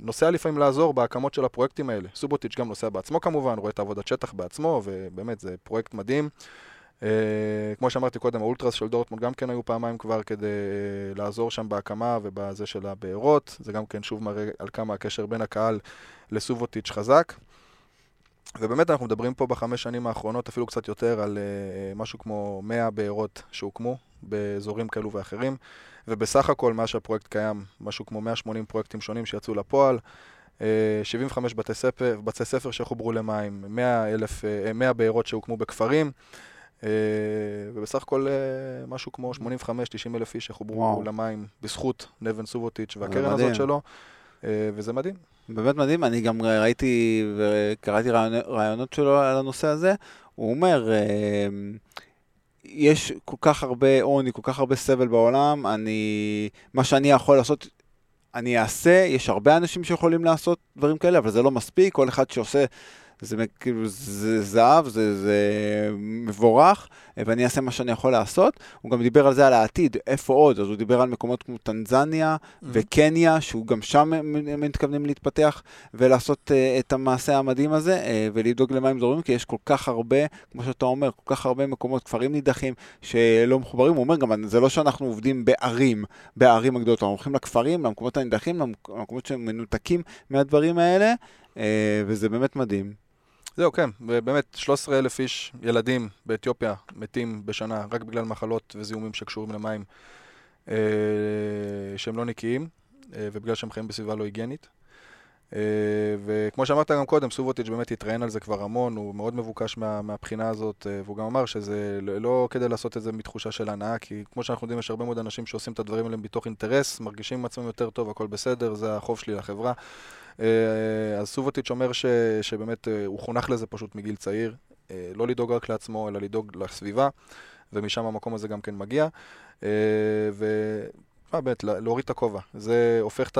נוסע לפעמים לעזור בהקמות של הפרויקטים האלה. סובוטיץ' גם נוסע בעצמו כמובן, רואה את העבודת שטח בעצמו, ובאמת זה פרויקט מדהים. Uh, כמו שאמרתי קודם, האולטרס של דורטמונד גם כן היו פעמיים כבר כדי uh, לעזור שם בהקמה ובזה של הבארות. זה גם כן שוב מראה על כמה הקשר בין הקהל לסובוטיץ' חזק. ובאמת אנחנו מדברים פה בחמש שנים האחרונות אפילו קצת יותר על uh, משהו כמו 100 בארות שהוקמו באזורים כאלו ואחרים. ובסך הכל, מאז שהפרויקט קיים, משהו כמו 180 פרויקטים שונים שיצאו לפועל. uh, 75 בתי ספר, בתי ספר שחוברו למים, 100, אלף, uh, 100 בארות שהוקמו בכפרים. Uh, ובסך הכל uh, משהו כמו 85-90 אלף איש שחוברו וואו. למים בזכות נבן סובוטיץ' והקרן. הזאת שלו, uh, וזה מדהים. באמת מדהים, אני גם ראיתי וקראתי רעיונות- שלו על הנושא הזה. הוא אומר, אה, יש כל כך הרבה עוני, כל כך הרבה סבל בעולם, אני, מה שאני יכול לעשות, אני אעשה, יש הרבה אנשים שיכולים לעשות דברים כאלה, אבל זה לא מספיק, כל אחד שעושה, זה כאילו, זה זהב, זה, זה מבורך, ואני אעשה מה שאני יכול לעשות. הוא גם דיבר על זה, על העתיד, איפה עוד? אז הוא דיבר על מקומות כמו טנזניה, וקניה, שהוא גם שם הם מתכוונים להתפתח ולעשות uh, את המעשה המדהים הזה, uh, ולדאוג למים זורמים, כי יש כל כך הרבה, כמו שאתה אומר, כל כך הרבה מקומות, כפרים נידחים, שלא מחוברים. הוא אומר גם, זה לא שאנחנו עובדים בערים, בערים הגדולות, אנחנו הולכים לכפרים, למקומות הנידחים, למק- למקומות שהם מנותקים מהדברים האלה, וזה באמת מדהים. זהו, כן, ובאמת 13 אלף איש, ילדים באתיופיה, מתים בשנה רק בגלל מחלות וזיהומים שקשורים למים אה, שהם לא נקיים, אה, ובגלל שהם חיים בסביבה לא היגיינית. אה, וכמו שאמרת גם קודם, סובוטיץ' באמת התראיין על זה כבר המון, הוא מאוד מבוקש מה, מהבחינה הזאת, אה, והוא גם אמר שזה לא כדי לעשות את זה מתחושה של הנאה, כי כמו שאנחנו יודעים, יש הרבה מאוד אנשים שעושים את הדברים האלה מתוך אינטרס, מרגישים עם עצמם יותר טוב, הכל בסדר, זה החוב שלי לחברה. אה, אז סובוטיץ' אומר ש, שבאמת הוא חונך לזה פשוט מגיל צעיר, לא לדאוג רק לעצמו, אלא לדאוג לסביבה, ומשם המקום הזה גם כן מגיע. ו... מה, באמת, לה- להוריד את הכובע. זה הופך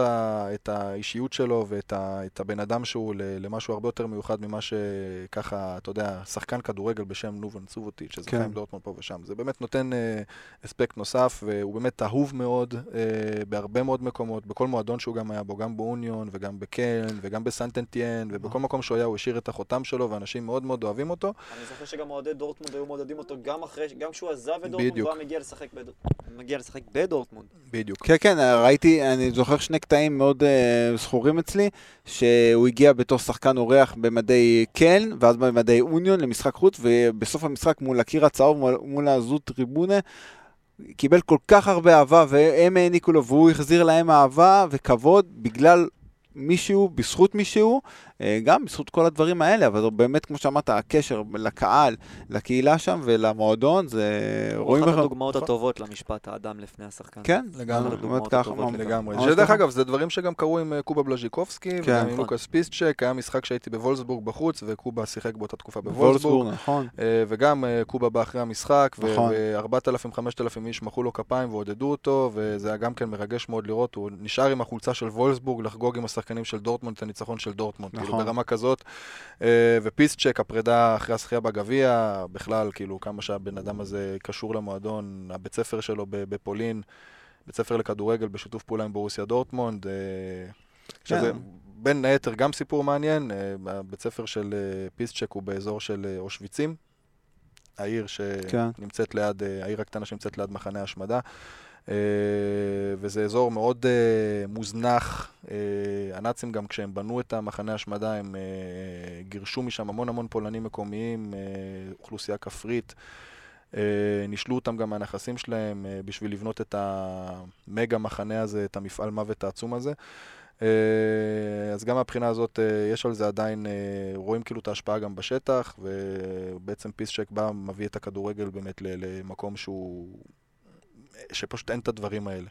את, האישיות שלו ואת ה, את הבן אדם שהוא ל- למשהו הרבה יותר מיוחד ממה שככה, אתה יודע, שחקן כדורגל בשם נובן צובוטיץ', שזכה כן. עם דורטמונד פה ושם. זה באמת נותן אה, אספקט נוסף, והוא באמת אהוב מאוד אה, בהרבה מאוד מקומות, בכל מועדון שהוא גם היה בו, גם באוניון וגם בקלן וגם בסנטנטיאן, ובכל מקום שהוא היה הוא השאיר את החותם שלו, ואנשים מאוד מאוד אוהבים אותו. אני זוכר שגם אוהדי דורטמונד היו מעודדים אותו גם אחרי, גם כשהוא עזב את דורטמונד. הוא היה מגיע לשחק בד- מגיע לשחק בדורטמונד. בדיוק. כן, כן, ראיתי, אני זוכר שני קטעים מאוד uh, זכורים אצלי, שהוא הגיע בתור שחקן אורח במדי קלן, ואז במדי אוניון למשחק חוץ, ובסוף המשחק מול הקיר הצהוב, מול, מול הזוט טריבונה, קיבל כל כך הרבה אהבה, והם העניקו לו, והוא החזיר להם אהבה וכבוד בגלל מישהו, בזכות מישהו, גם בזכות כל הדברים האלה, אבל באמת, כמו שאמרת, הקשר לקהל, לקהילה שם ולמועדון, זה... הוא אחת הדוגמאות הטובות למשפט האדם לפני השחקן. כן, לגמרי. באמת ככה. לגמרי. שדרך אגב, זה דברים שגם קרו עם אה, קובה בלז'יקובסקי, כן. וגם עם לוקאש פישצ'ק, היה משחק שהייתי בוולסבורג בחוץ, וקובה שיחק באותה תקופה בוולסבורג. נכון. אה, וגם קובה בא אחרי המשחק, נכון. ו-4,000-5,000 איש מחאו לו כפיים ועודדו אותו, וזה היה גם כן מרגש מאוד לראות, הוא נשאר עם החולצה של וולסבורג לחגוג עם השחקנים של דורטמונד את הניצחון של דורטמונד. כאילו, נכון. ברמה כזאת. אה, ופיסצ'ק, הפרידה אחרי הזכייה בגביע, בכלל, כאילו, כמה שהבן אדם הזה קשור למועדון, הבית ספר שלו בפולין, בית ספר לכדורגל בשיתוף פעולה עם בורוסיה דורטמונד, אה, שזה... כן. בין היתר גם סיפור מעניין, אה, הבית ספר של פיסצ'ק הוא באזור של אושוויצים, העיר כן. שנמצאת. ליד, העיר הקטנה שנמצאת ליד מחנה השמדה. אה, וזה אזור מאוד אה, מוזנח. אה, הנאצים גם כשהם בנו את המחנה השמדה, הם גירשו משם המון המון פולנים מקומיים, אוכלוסייה כפרית. נישלו אותם גם מהנכסים שלהם בשביל לבנות את המגה מחנה הזה, את המפעל מוות העצום הזה. אז גם מהבחינה הזאת, יש על זה עדיין, רואים כאילו את ההשפעה גם בשטח, ובעצם פיסצ'ק בא, מביא את הכדורגל באמת למקום שהוא שפשוט אין את הדברים האלה.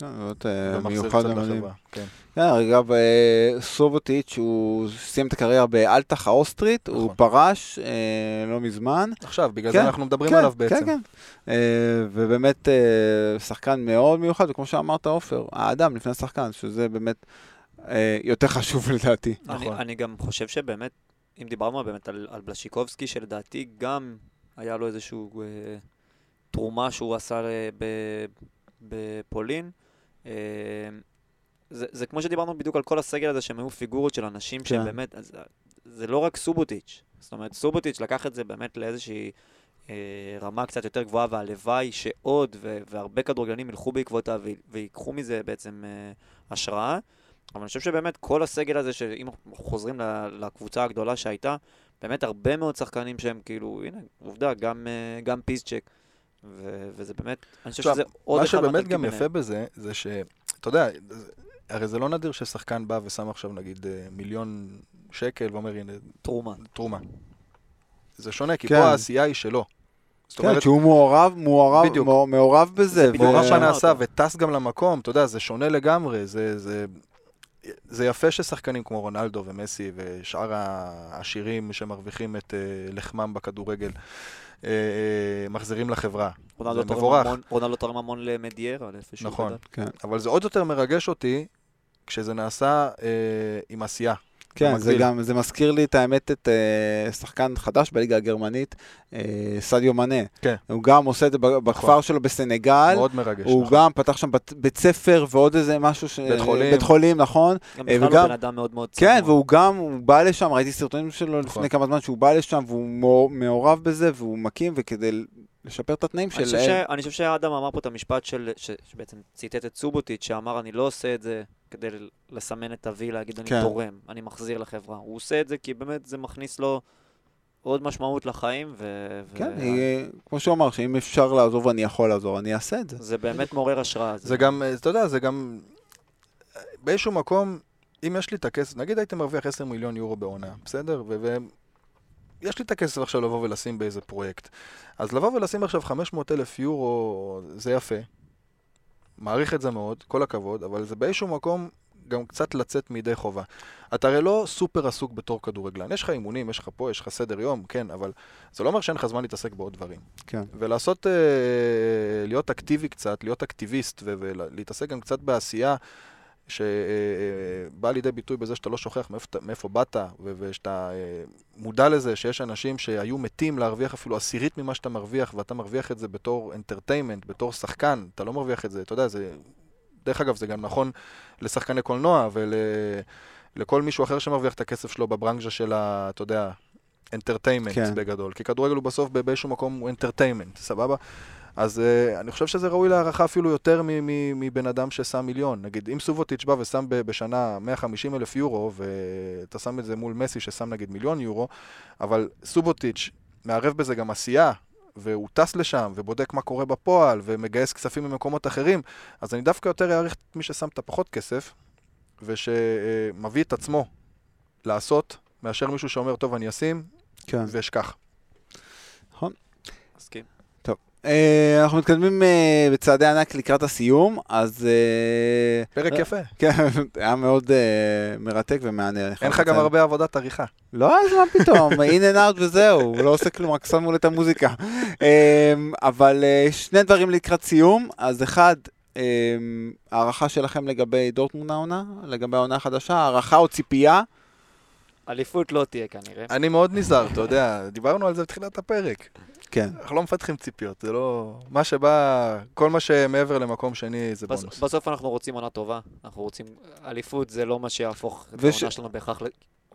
כן, זאת אה, מיוחד למדהים. כן. כן, אגב, אה, סובוטיץ', הוא סיים את הקריירה באלטח האוסטרית, הוא נכון. פרש אה, לא מזמן. עכשיו, בגלל זה כן, אנחנו מדברים עליו בעצם. כן, כן. ובאמת שחקן מאוד מיוחד, וכמו שאמרת, עופר, האדם לפני השחקן, שזה באמת יותר חשוב לדעתי. נכון. אני גם חושב שבאמת, אם דיברנו באמת על בלשיקובסקי, שלדעתי גם היה לו איזשהו... תרומה שהוא עשה בפולין. אה, זה, זה כמו שדיברנו בדיוק על כל הסגל הזה, שהם היו פיגורות של אנשים שהם כן. באמת, אז, זה לא רק סובוטיץ', זאת אומרת, סובוטיץ' לקח את זה באמת לאיזושהי אה, רמה קצת יותר גבוהה, והלוואי שעוד ו- והרבה כדורגלנים ילכו בעקבותיו ויקחו מזה בעצם אה, השראה. אבל אני חושב שבאמת כל הסגל הזה, שאם חוזרים לקבוצה הגדולה שהייתה, באמת הרבה מאוד שחקנים שהם כאילו, הנה, עובדה, גם, אה, גם פיסצ'ק. ו- וזה באמת, אני חושב שזה עוד אחד מה שבאמת גם יפה בזה, זה ש... אתה יודע, הרי זה לא נדיר ששחקן בא ושם עכשיו נגיד אה, מיליון שקל ואומר, הנה... תרומה. תרומה. זה שונה, כי כן. פה העשייה היא שלו. כן, אומרת, שהוא מעורב, מעורב, בדיוק. מעורב בזה. מעורב. בנעשה וטס גם למקום, אתה יודע, זה שונה לגמרי, זה, זה, זה יפה ששחקנים כמו רונלדו ומסי ושאר העשירים שמרוויחים את uh, לחמם בכדורגל, אה, אה, מחזירים לחברה. זה מבורך. רונלדו תרם המון למדיירה, נכון, כן. אבל זה עוד יותר מרגש אותי כשזה נעשה אה, עם עשייה. כן, זה גם, זה מזכיר לי את האמת, את uh, שחקן חדש בליגה הגרמנית, uh, סדיו מנה. כן. הוא גם עושה את זה בכפר נכון. שלו בסנגל. מאוד מרגש, הוא נכון. גם פתח שם בית, בית ספר ועוד איזה משהו, ש... בית חולים. בית חולים, נכון. גם בכלל וגם... הוא בן אדם מאוד מאוד צמוד. כן, והוא גם, הוא בא לשם, ראיתי סרטונים שלו נכון. לפני כמה זמן, שהוא בא לשם והוא מעורב בזה, והוא מקים, וכדי לשפר את התנאים של... אני חושב שאדם אמר פה את המשפט של, שבעצם ציטט את סובוטיץ', שאמר, אני לא עושה את זה כדי לסמן את ה-V, להגיד, אני כן. תורם, אני מחזיר לחברה. הוא עושה את זה כי באמת זה מכניס לו עוד משמעות לחיים. ו... כן, ו... היא, כמו שהוא אמר, שאם אפשר לעזור ואני יכול לעזור, אני אעשה את זה. זה באמת מעורר השראה. זה, זה גם, אתה יודע, זה גם... באיזשהו מקום, אם יש לי את הכסף, נגיד הייתם מרוויח 10 מיליון יורו בעונה, בסדר? ו... יש לי את הכסף עכשיו לבוא ולשים באיזה פרויקט. אז לבוא ולשים עכשיו 500 אלף יורו, זה יפה. מעריך את זה מאוד, כל הכבוד, אבל זה באיזשהו מקום גם קצת לצאת מידי חובה. אתה הרי לא סופר עסוק בתור כדורגלן. יש לך אימונים, יש לך פה, יש לך סדר יום, כן, אבל זה לא אומר שאין לך זמן להתעסק בעוד דברים. כן. ולעשות, אה, להיות אקטיבי קצת, להיות אקטיביסט ולהתעסק גם קצת בעשייה. שבא לידי ביטוי בזה שאתה לא שוכח מאיפה, מאיפה באת, ושאתה אה, מודע לזה שיש אנשים שהיו מתים להרוויח אפילו עשירית ממה שאתה מרוויח, ואתה מרוויח את זה בתור entertainment, בתור שחקן, אתה לא מרוויח את זה, אתה יודע, זה... דרך אגב, זה גם נכון לשחקני קולנוע ולכל מישהו אחר שמרוויח את הכסף שלו בברנז'ה של ה... אתה יודע, entertainment כן. בגדול. כי כדורגל הוא בסוף באיזשהו מקום הוא entertainment, סבבה? אז אה, אני חושב שזה ראוי להערכה אפילו יותר מבן אדם ששם מיליון. נגיד, אם סובוטיץ' בא ושם בשנה 150 אלף יורו, ואתה שם את זה מול מסי ששם נגיד מיליון יורו, אבל סובוטיץ' מערב בזה גם עשייה, והוא טס לשם, ובודק מה קורה בפועל, ומגייס כספים ממקומות אחרים, אז אני דווקא יותר אעריך את מי ששם את הפחות כסף, ושמביא את עצמו לעשות, מאשר מישהו שאומר, טוב, אני אשים, כן. ואשכח. נכון. מסכים. טוב. אה, אנחנו מתקדמים אה, בצעדי ענק לקראת הסיום, אז... אה, פרק יפה. כן, היה מאוד מרתק ומעניין. אין לך גם הרבה עבודת עריכה. לא, אז מה פתאום, in and out וזהו, הוא לא עושה כלום, רק שמו לי את המוזיקה. אבל שני דברים לקראת סיום, אז אחד, הערכה שלכם לגבי דורטמון העונה, לגבי העונה החדשה, הערכה או ציפייה? אליפות לא תהיה כנראה. אני מאוד נזהר, אתה יודע, דיברנו על זה בתחילת הפרק. כן. אנחנו לא מפתחים ציפיות, זה לא... מה שבא, כל מה שמעבר למקום שני זה בונוס. בסוף אנחנו רוצים עונה טובה, אנחנו רוצים... אליפות זה לא מה שיהפוך את העונה שלנו בהכרח...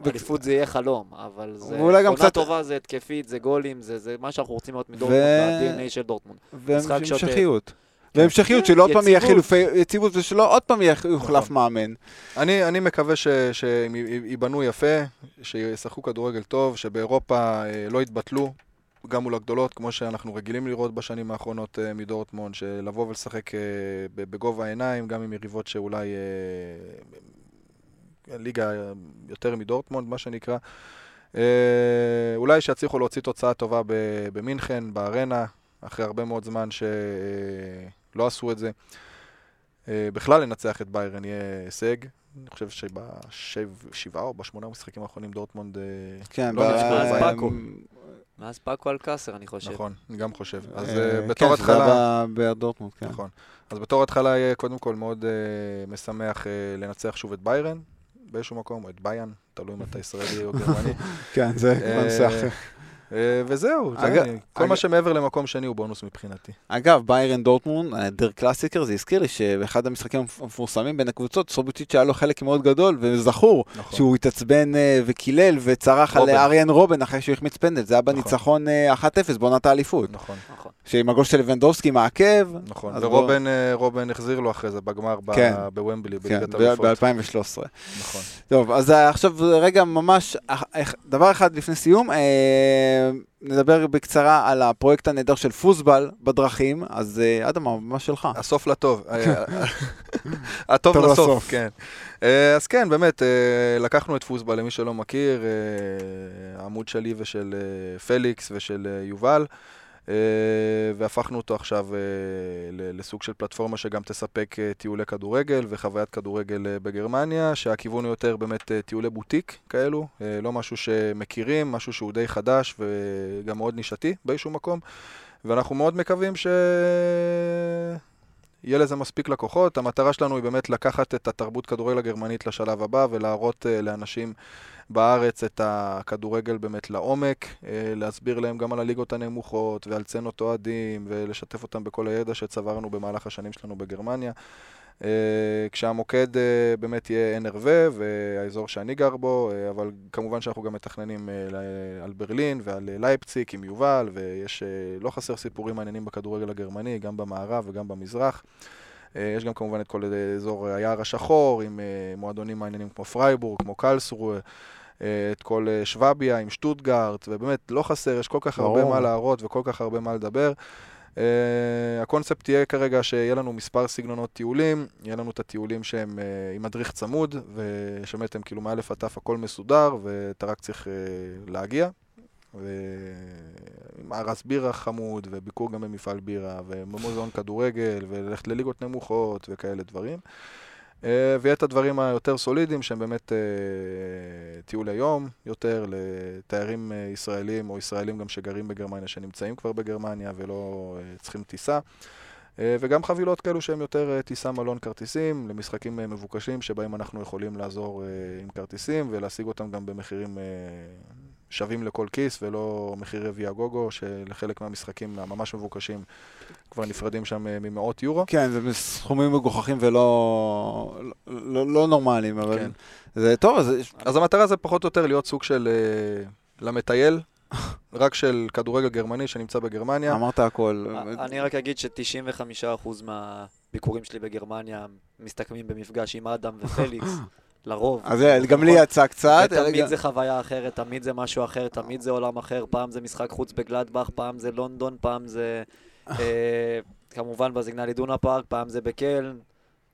אליפות זה יהיה חלום, אבל זה... עונה קצת... טובה זה התקפית, זה גולים, זה, זה מה שאנחנו רוצים לראות מדורטמונד, ו... ב-DNA של דורטמונד. והמשכיות. והמשכיות, שלא עוד פעם יהיה חילופי יציבות ושלא עוד פעם יוחלף נכון. מאמן. אני מקווה שהם ייבנו יפה, שישחקו כדורגל טוב, שבאירופה אה, לא יתבטלו, גם מול הגדולות, כמו שאנחנו רגילים לראות בשנים האחרונות אה, מדורטמונד, שלבוא ולשחק אה, בגובה העיניים, גם עם יריבות שאולי ליגה יותר מדורטמונד, מה שנקרא. אולי שיצליחו להוציא תוצאה טובה במינכן, בארנה, אחרי הרבה מאוד זמן ש... לא עשו את זה. אה, בכלל לנצח את ביירן יהיה הישג. אני חושב שבשבעה או בשמונה משחקים האחרונים דורטמונד אה, כן, לא ניצחו את פאקו. מאז פאקו על קאסר, אני חושב. נכון, אני גם חושב. אז אה, בתור התחלה... כן, שזה היה בדורטמונד, כן. נכון. אז בתור התחלה יהיה קודם כל מאוד משמח לנצח שוב את ביירן באיזשהו מקום, או את ביאן, תלוי אם אתה ישראלי או גרמני. כן, זה כבר אחר. אה, וזהו, אג... כל אג... מה שמעבר למקום שני הוא בונוס מבחינתי. אגב, ביירן דורטמון, אה, Der Klassiker, זה הזכיר לי שבאחד המשחקים המפורסמים בין הקבוצות, סובוטיץ' היה לו חלק מאוד גדול, וזכור נכון. שהוא התעצבן אה, וקילל וצרח רובן. על אריאן רובן אחרי שהוא החמיץ פנדל, זה היה נכון. בניצחון 1-0 בעונת האליפות. נכון. נכון. שעם הגול של לבנדובסקי מעכב. נכון, ורובן החזיר לו אחרי זה בגמר כן. בוומבלי, כן, בליגת האליפות. ב-2013. נכון. טוב, אז עכשיו רגע ממש, דבר אחד לפני סיום, נדבר בקצרה על הפרויקט הנהדר של פוסבל בדרכים, אז אה, אדם, מה שלך? הסוף לטוב. אה, הטוב לסוף, כן. אה, אז כן, באמת, לקחנו את פוסבל, למי שלא מכיר, העמוד שלי ושל פליקס ושל יובל. אה, והפכנו אותו עכשיו אה, לסוג של פלטפורמה שגם תספק אה, טיולי כדורגל וחוויית כדורגל בגרמניה, שהכיוון הוא יותר באמת טיולי בוטיק כאלו, לא משהו שמכירים, משהו שהוא די חדש וגם מאוד נישתי באיזשהו מקום, ואנחנו מאוד מקווים ש... יהיה לזה מספיק לקוחות. המטרה שלנו היא באמת לקחת את התרבות כדורגל הגרמנית לשלב הבא ולהראות לאנשים בארץ את הכדורגל באמת לעומק, אה, להסביר להם גם על הליגות הנמוכות ועל צנות אוהדים ולשתף אותם בכל הידע שצברנו במהלך השנים שלנו בגרמניה. Uh, כשהמוקד uh, באמת יהיה NRV והאזור שאני גר בו, uh, אבל כמובן שאנחנו גם מתכננים uh, על ברלין ועל לייפציק עם יובל, ויש uh, לא חסר סיפורים מעניינים בכדורגל הגרמני, גם במערב וגם במזרח. Uh, יש גם כמובן את כל אזור היער השחור עם אה, מועדונים מעניינים כמו פרייבורג, כמו קרלסרוהה. אה, את כל אה, שוואביה עם שטוטגארט, ובאמת לא חסר, יש כל כך הרבה מה להראות וכל כך הרבה מה לדבר. אה, הקונספט יהיה כרגע שיהיה לנו מספר סגנונות טיולים, יהיה לנו את הטיולים שהם אה, עם מדריך צמוד, ושבאמת הם כאילו מאלף עד תף הכל מסודר, ואתה רק צריך אה, להגיע. ועם כרס בירה חמוד, וביקור גם במפעל בירה, ומוזיאון כדורגל, וללכת לליגות נמוכות וכאלה דברים. ויהיה את הדברים היותר סולידיים, שהם באמת אה, טיול היום יותר לתיירים אה, ישראלים או ישראלים גם שגרים בגרמניה, שנמצאים כבר בגרמניה ולא צריכים טיסה. וגם חבילות כאלו שהן יותר טיסה מלון כרטיסים למשחקים מבוקשים שבהם אנחנו יכולים לעזור עם כרטיסים ולהשיג אותם גם במחירים שווים לכל כיס ולא מחירי ויה גוגו, שלחלק מהמשחקים הממש מבוקשים כבר נפרדים שם אה, ממאות יורו. כן, זה סכומים מגוחכים ולא לא, לא נורמליים, אבל כן. זה טוב. אז... אז המטרה זה פחות או יותר להיות סוג של uh, למטייל, רק של כדורגל גרמני שנמצא בגרמניה. אמרת הכל. אני רק אגיד ש-95% מהביקורים שלי בגרמניה מסתכמים במפגש עם אדם ופליקס, לרוב. אז גם לי יצא קצת. ותמיד זה חוויה אחרת, תמיד זה משהו אחר, תמיד זה עולם אחר. פעם זה משחק חוץ בגלדבך, פעם זה לונדון, פעם זה אה, כמובן בזיגנלי דונה פארק, פעם זה בקלן.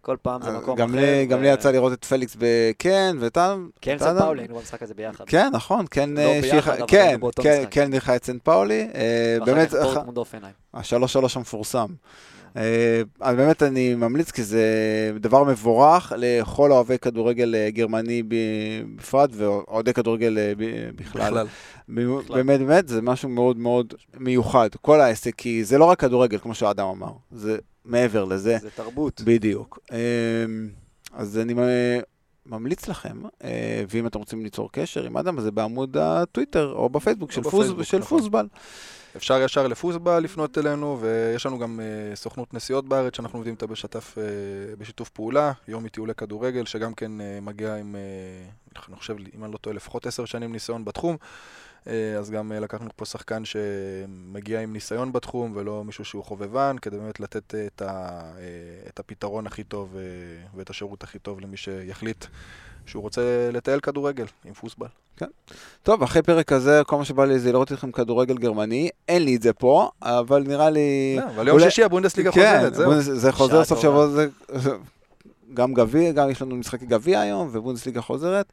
כל פעם זה מקום גם אחר. לי, גם לי יצא לראות את פליקס בקן, ואתה... כן, סן פאולי, היינו במשחק הזה ביחד. כן, נכון, כן, לא ביחד, אבל כן, באותו כן, משחק. ניחא את סן פאולי. אה, ואחר באמת, כך אופנהיים. השלוש שלוש המפורסם. אה, אז באמת אני ממליץ, כי זה דבר מבורך לכל אוהבי כדורגל אה, גרמני בפרט, ואוהדי כדורגל אה, בכלל. בכלל. באמת, באמת, זה משהו מאוד מאוד מיוחד, כל העסק, כי זה לא רק כדורגל, כמו שאדם אמר, זה מעבר לזה. זה תרבות. בדיוק. אז אני ממליץ לכם, אה, ואם אתם רוצים ליצור קשר עם אדם, זה בעמוד הטוויטר או בפייסבוק של, פוז, בפייסבוק, של נכון. אפשר ישר לפוסבה לפנות אלינו, ויש לנו גם אה, סוכנות נסיעות בארץ שאנחנו עובדים איתה בשתף, אה, בשיתוף פעולה, יום מטיולי כדורגל, שגם כן מגיע עם, אני חושב, אם אני לא טועה, לפחות עשר שנים ניסיון בתחום. אה, אז גם אה, לקחנו פה שחקן שמגיע עם ניסיון בתחום, ולא מישהו שהוא חובבן, כדי באמת לתת אה, את, ה, את הפתרון הכי טוב ואת השירות הכי טוב למי שיחליט שהוא רוצה לטייל כדורגל עם פוסבל. טוב, אחרי פרק כזה, כל מה שבא לי זה לראות אתכם כדורגל גרמני. אין לי את זה פה, אבל נראה לי... לא, אבל יום אולי- שישי הבונדסליגה כן, חוזרת, זהו. בונדס- זה חוזר סוף. שבוע, זה גם גביע, גם יש לנו משחקי גביע היום, ובונדסליגה חוזרת.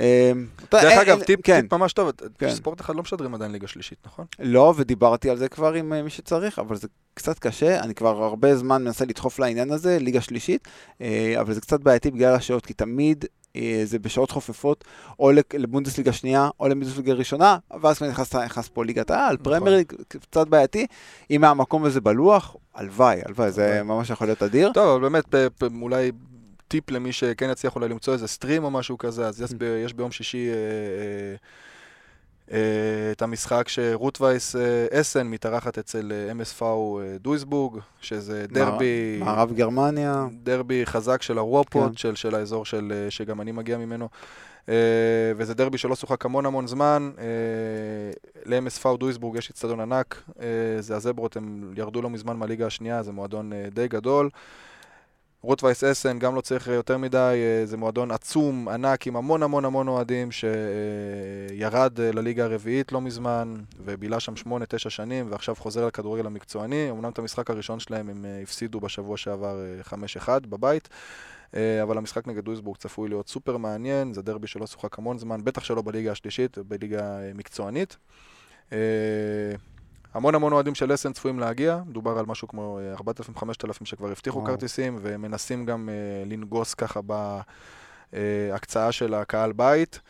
אה, אתה- דרך אין- אגב, טיפ, כן, טיפ ממש טוב, כן. ספורט אחד לא משדרים עדיין ליגה שלישית, נכון? לא, ודיברתי על זה כבר עם אה, מי שצריך, אבל זה קצת קשה. אני כבר הרבה זמן מנסה לדחוף לעניין הזה, ליגה שלישית, אה, אבל זה קצת בעייתי בגלל השעות, כי תמיד אה, זה בשעות חופפות, או לבונדסליגה שנייה, או לבונדסליגה ראשונה, ואז כבר נכנס, נכנס פה ליגת העל, נכון. פרמייר ליג, קצת בעייתי. אם מהמקום הזה בלוח, הלוואי, הלוואי, זה. ממש יכול להיות אדיר. טוב, אבל באמת, אולי טיפ למי שכן יצליח אולי למצוא איזה סטרים או משהו כזה, אז Mm. יש, ב- יש ביום שישי אה, אה, אה, את המשחק שרות וייס אה, אסן מתארחת אצל אה, MSV אה, דויסבורג, שזה דרבי... מערב גרמניה, דרבי חזק של הוורפוט, כן. של, של האזור של, אה, שגם אני מגיע ממנו. אה, וזה דרבי שלא שוחק המון המון זמן. אה, ל-MSV דויסבורג יש אצטדיון ענק. אה, זה הזברות, הם ירדו לא מזמן מהליגה השנייה, זה מועדון אה, די גדול. רות וייס אסן, גם לא צריך יותר מדי, אה, זה מועדון עצום, ענק, עם המון המון המון אוהדים, שירד אה, לליגה הרביעית לא מזמן, ובילה שם שמונה, תשע שנים, ועכשיו חוזר לכדורגל המקצועני. אמנם את המשחק הראשון שלהם הם אה, הפסידו בשבוע שעבר אה, 5-1 בבית, אה, אבל המשחק נגד דויסבורג צפוי להיות סופר מעניין, זה דרבי שלא שוחק המון זמן, בטח שלא בליגה השלישית, בליגה אה, מקצוענית. אה, המון המון אוהדים של אסן צפויים להגיע, מדובר על משהו כמו אה, 4,000-5,000 שכבר הבטיחו וואו. כרטיסים, ומנסים גם אה, לנגוס ככה בהקצאה של הקהל בית.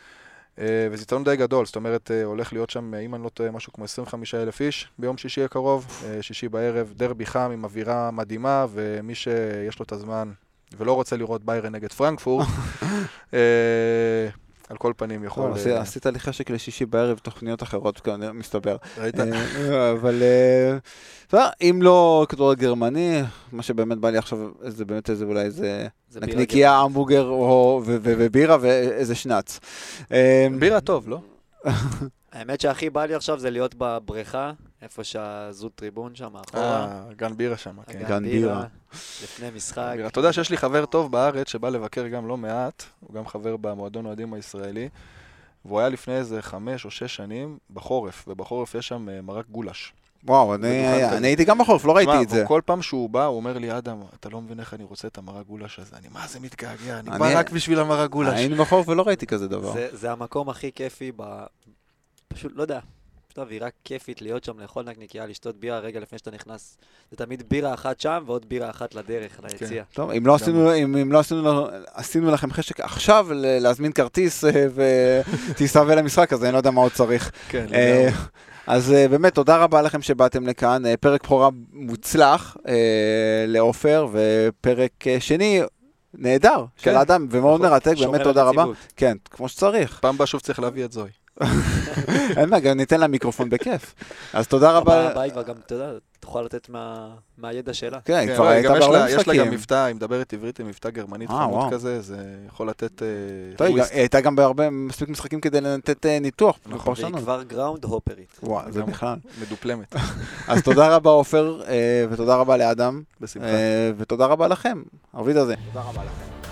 אה, וזה יתרון די גדול, זאת אומרת, אה, הולך להיות שם, אה, אם אני לא טועה, משהו כמו 25 אלף איש ביום שישי הקרוב, אה, שישי בערב, דרבי חם עם אווירה מדהימה, ומי שיש לו את הזמן ולא רוצה לראות ביירן נגד פרנקפורט, אה, על כל פנים יכול... טוב, אה, עשי- עשית לי חשק לשישי בערב, תוכניות אחרות, כנראה, מסתבר. ראית? אה, אבל אה, אם לא כדורגל גרמני, מה שבאמת בא לי עכשיו, זה באמת איזה אולי איזה נקניקייה, המבורגר ו- ובירה ואיזה שנץ. בירה טוב, לא? האמת שהכי בא לי עכשיו זה להיות בבריכה, איפה שהזוט טריבון שם, מאחורה. אה, גן בירה שם, כן. גן בירה. לפני משחק. אתה יודע שיש לי חבר טוב בארץ שבא לבקר גם לא מעט, הוא גם חבר במועדון אוהדים הישראלי, והוא היה לפני איזה חמש או שש שנים בחורף, ובחורף יש שם אה, מרק גולש. וואו, אני. אני הייתי גם בחורף, לא ראיתי את זה. כל פעם שהוא בא, הוא אומר לי, אדם, אתה לא מבין איך אני רוצה את המרק גולש הזה. אני מה זה מתגעגע, אני אני- בא רק בשביל המרק גולש. היינו בחורף ולא ראיתי כזה דבר. זה, זה המקום הכי כיפי ב... פשוט, לא יודע, פשוט אווירה כיפית להיות שם, לאכול נקניקייה, לשתות בירה רגע לפני שאתה נכנס. זה תמיד בירה אחת שם ועוד בירה אחת לדרך, ליציע. טוב, אם לא עשינו, אם, אם לא עשינו, עשינו לכם חשק עכשיו להזמין כרטיס אה, ותיסע למשחק, אז אני לא יודע מה עוד צריך. כן, אה. אז אה, באמת, תודה רבה לכם שבאתם לכאן. אה, פרק בכורה מוצלח אה, לעופר, ופרק אה, שני נהדר של כן, אדם, ומאוד נכון. מרתק, באמת תודה רבה. כן, כמו שצריך. פעם הבאה שוב צריך להביא את זוהי. אין מה, גם ניתן לה מיקרופון בכיף. אז תודה רבה. הבאה היא כבר גם, אתה יודע, תוכל לתת מה- מהידע שלה. כן, היא כן, כבר לא, הייתה בהרבה יש לה גם משחקים. מבטא, היא מדברת עברית עם מבטא גרמנית אה, חמוד. כזה, זה יכול לתת אה, טוב, היא הייתה גם בהרבה מספיק משחקים כדי לתת אה, ניתוח נכון, והיא. כבר גראונד הופרית. וואו, זה. בכלל. מדופלמת, אז תודה רבה עופר, ותודה רבה לאדם, בשמחה. ותודה רבה לכם. ארביד הזה. תודה רבה לכם.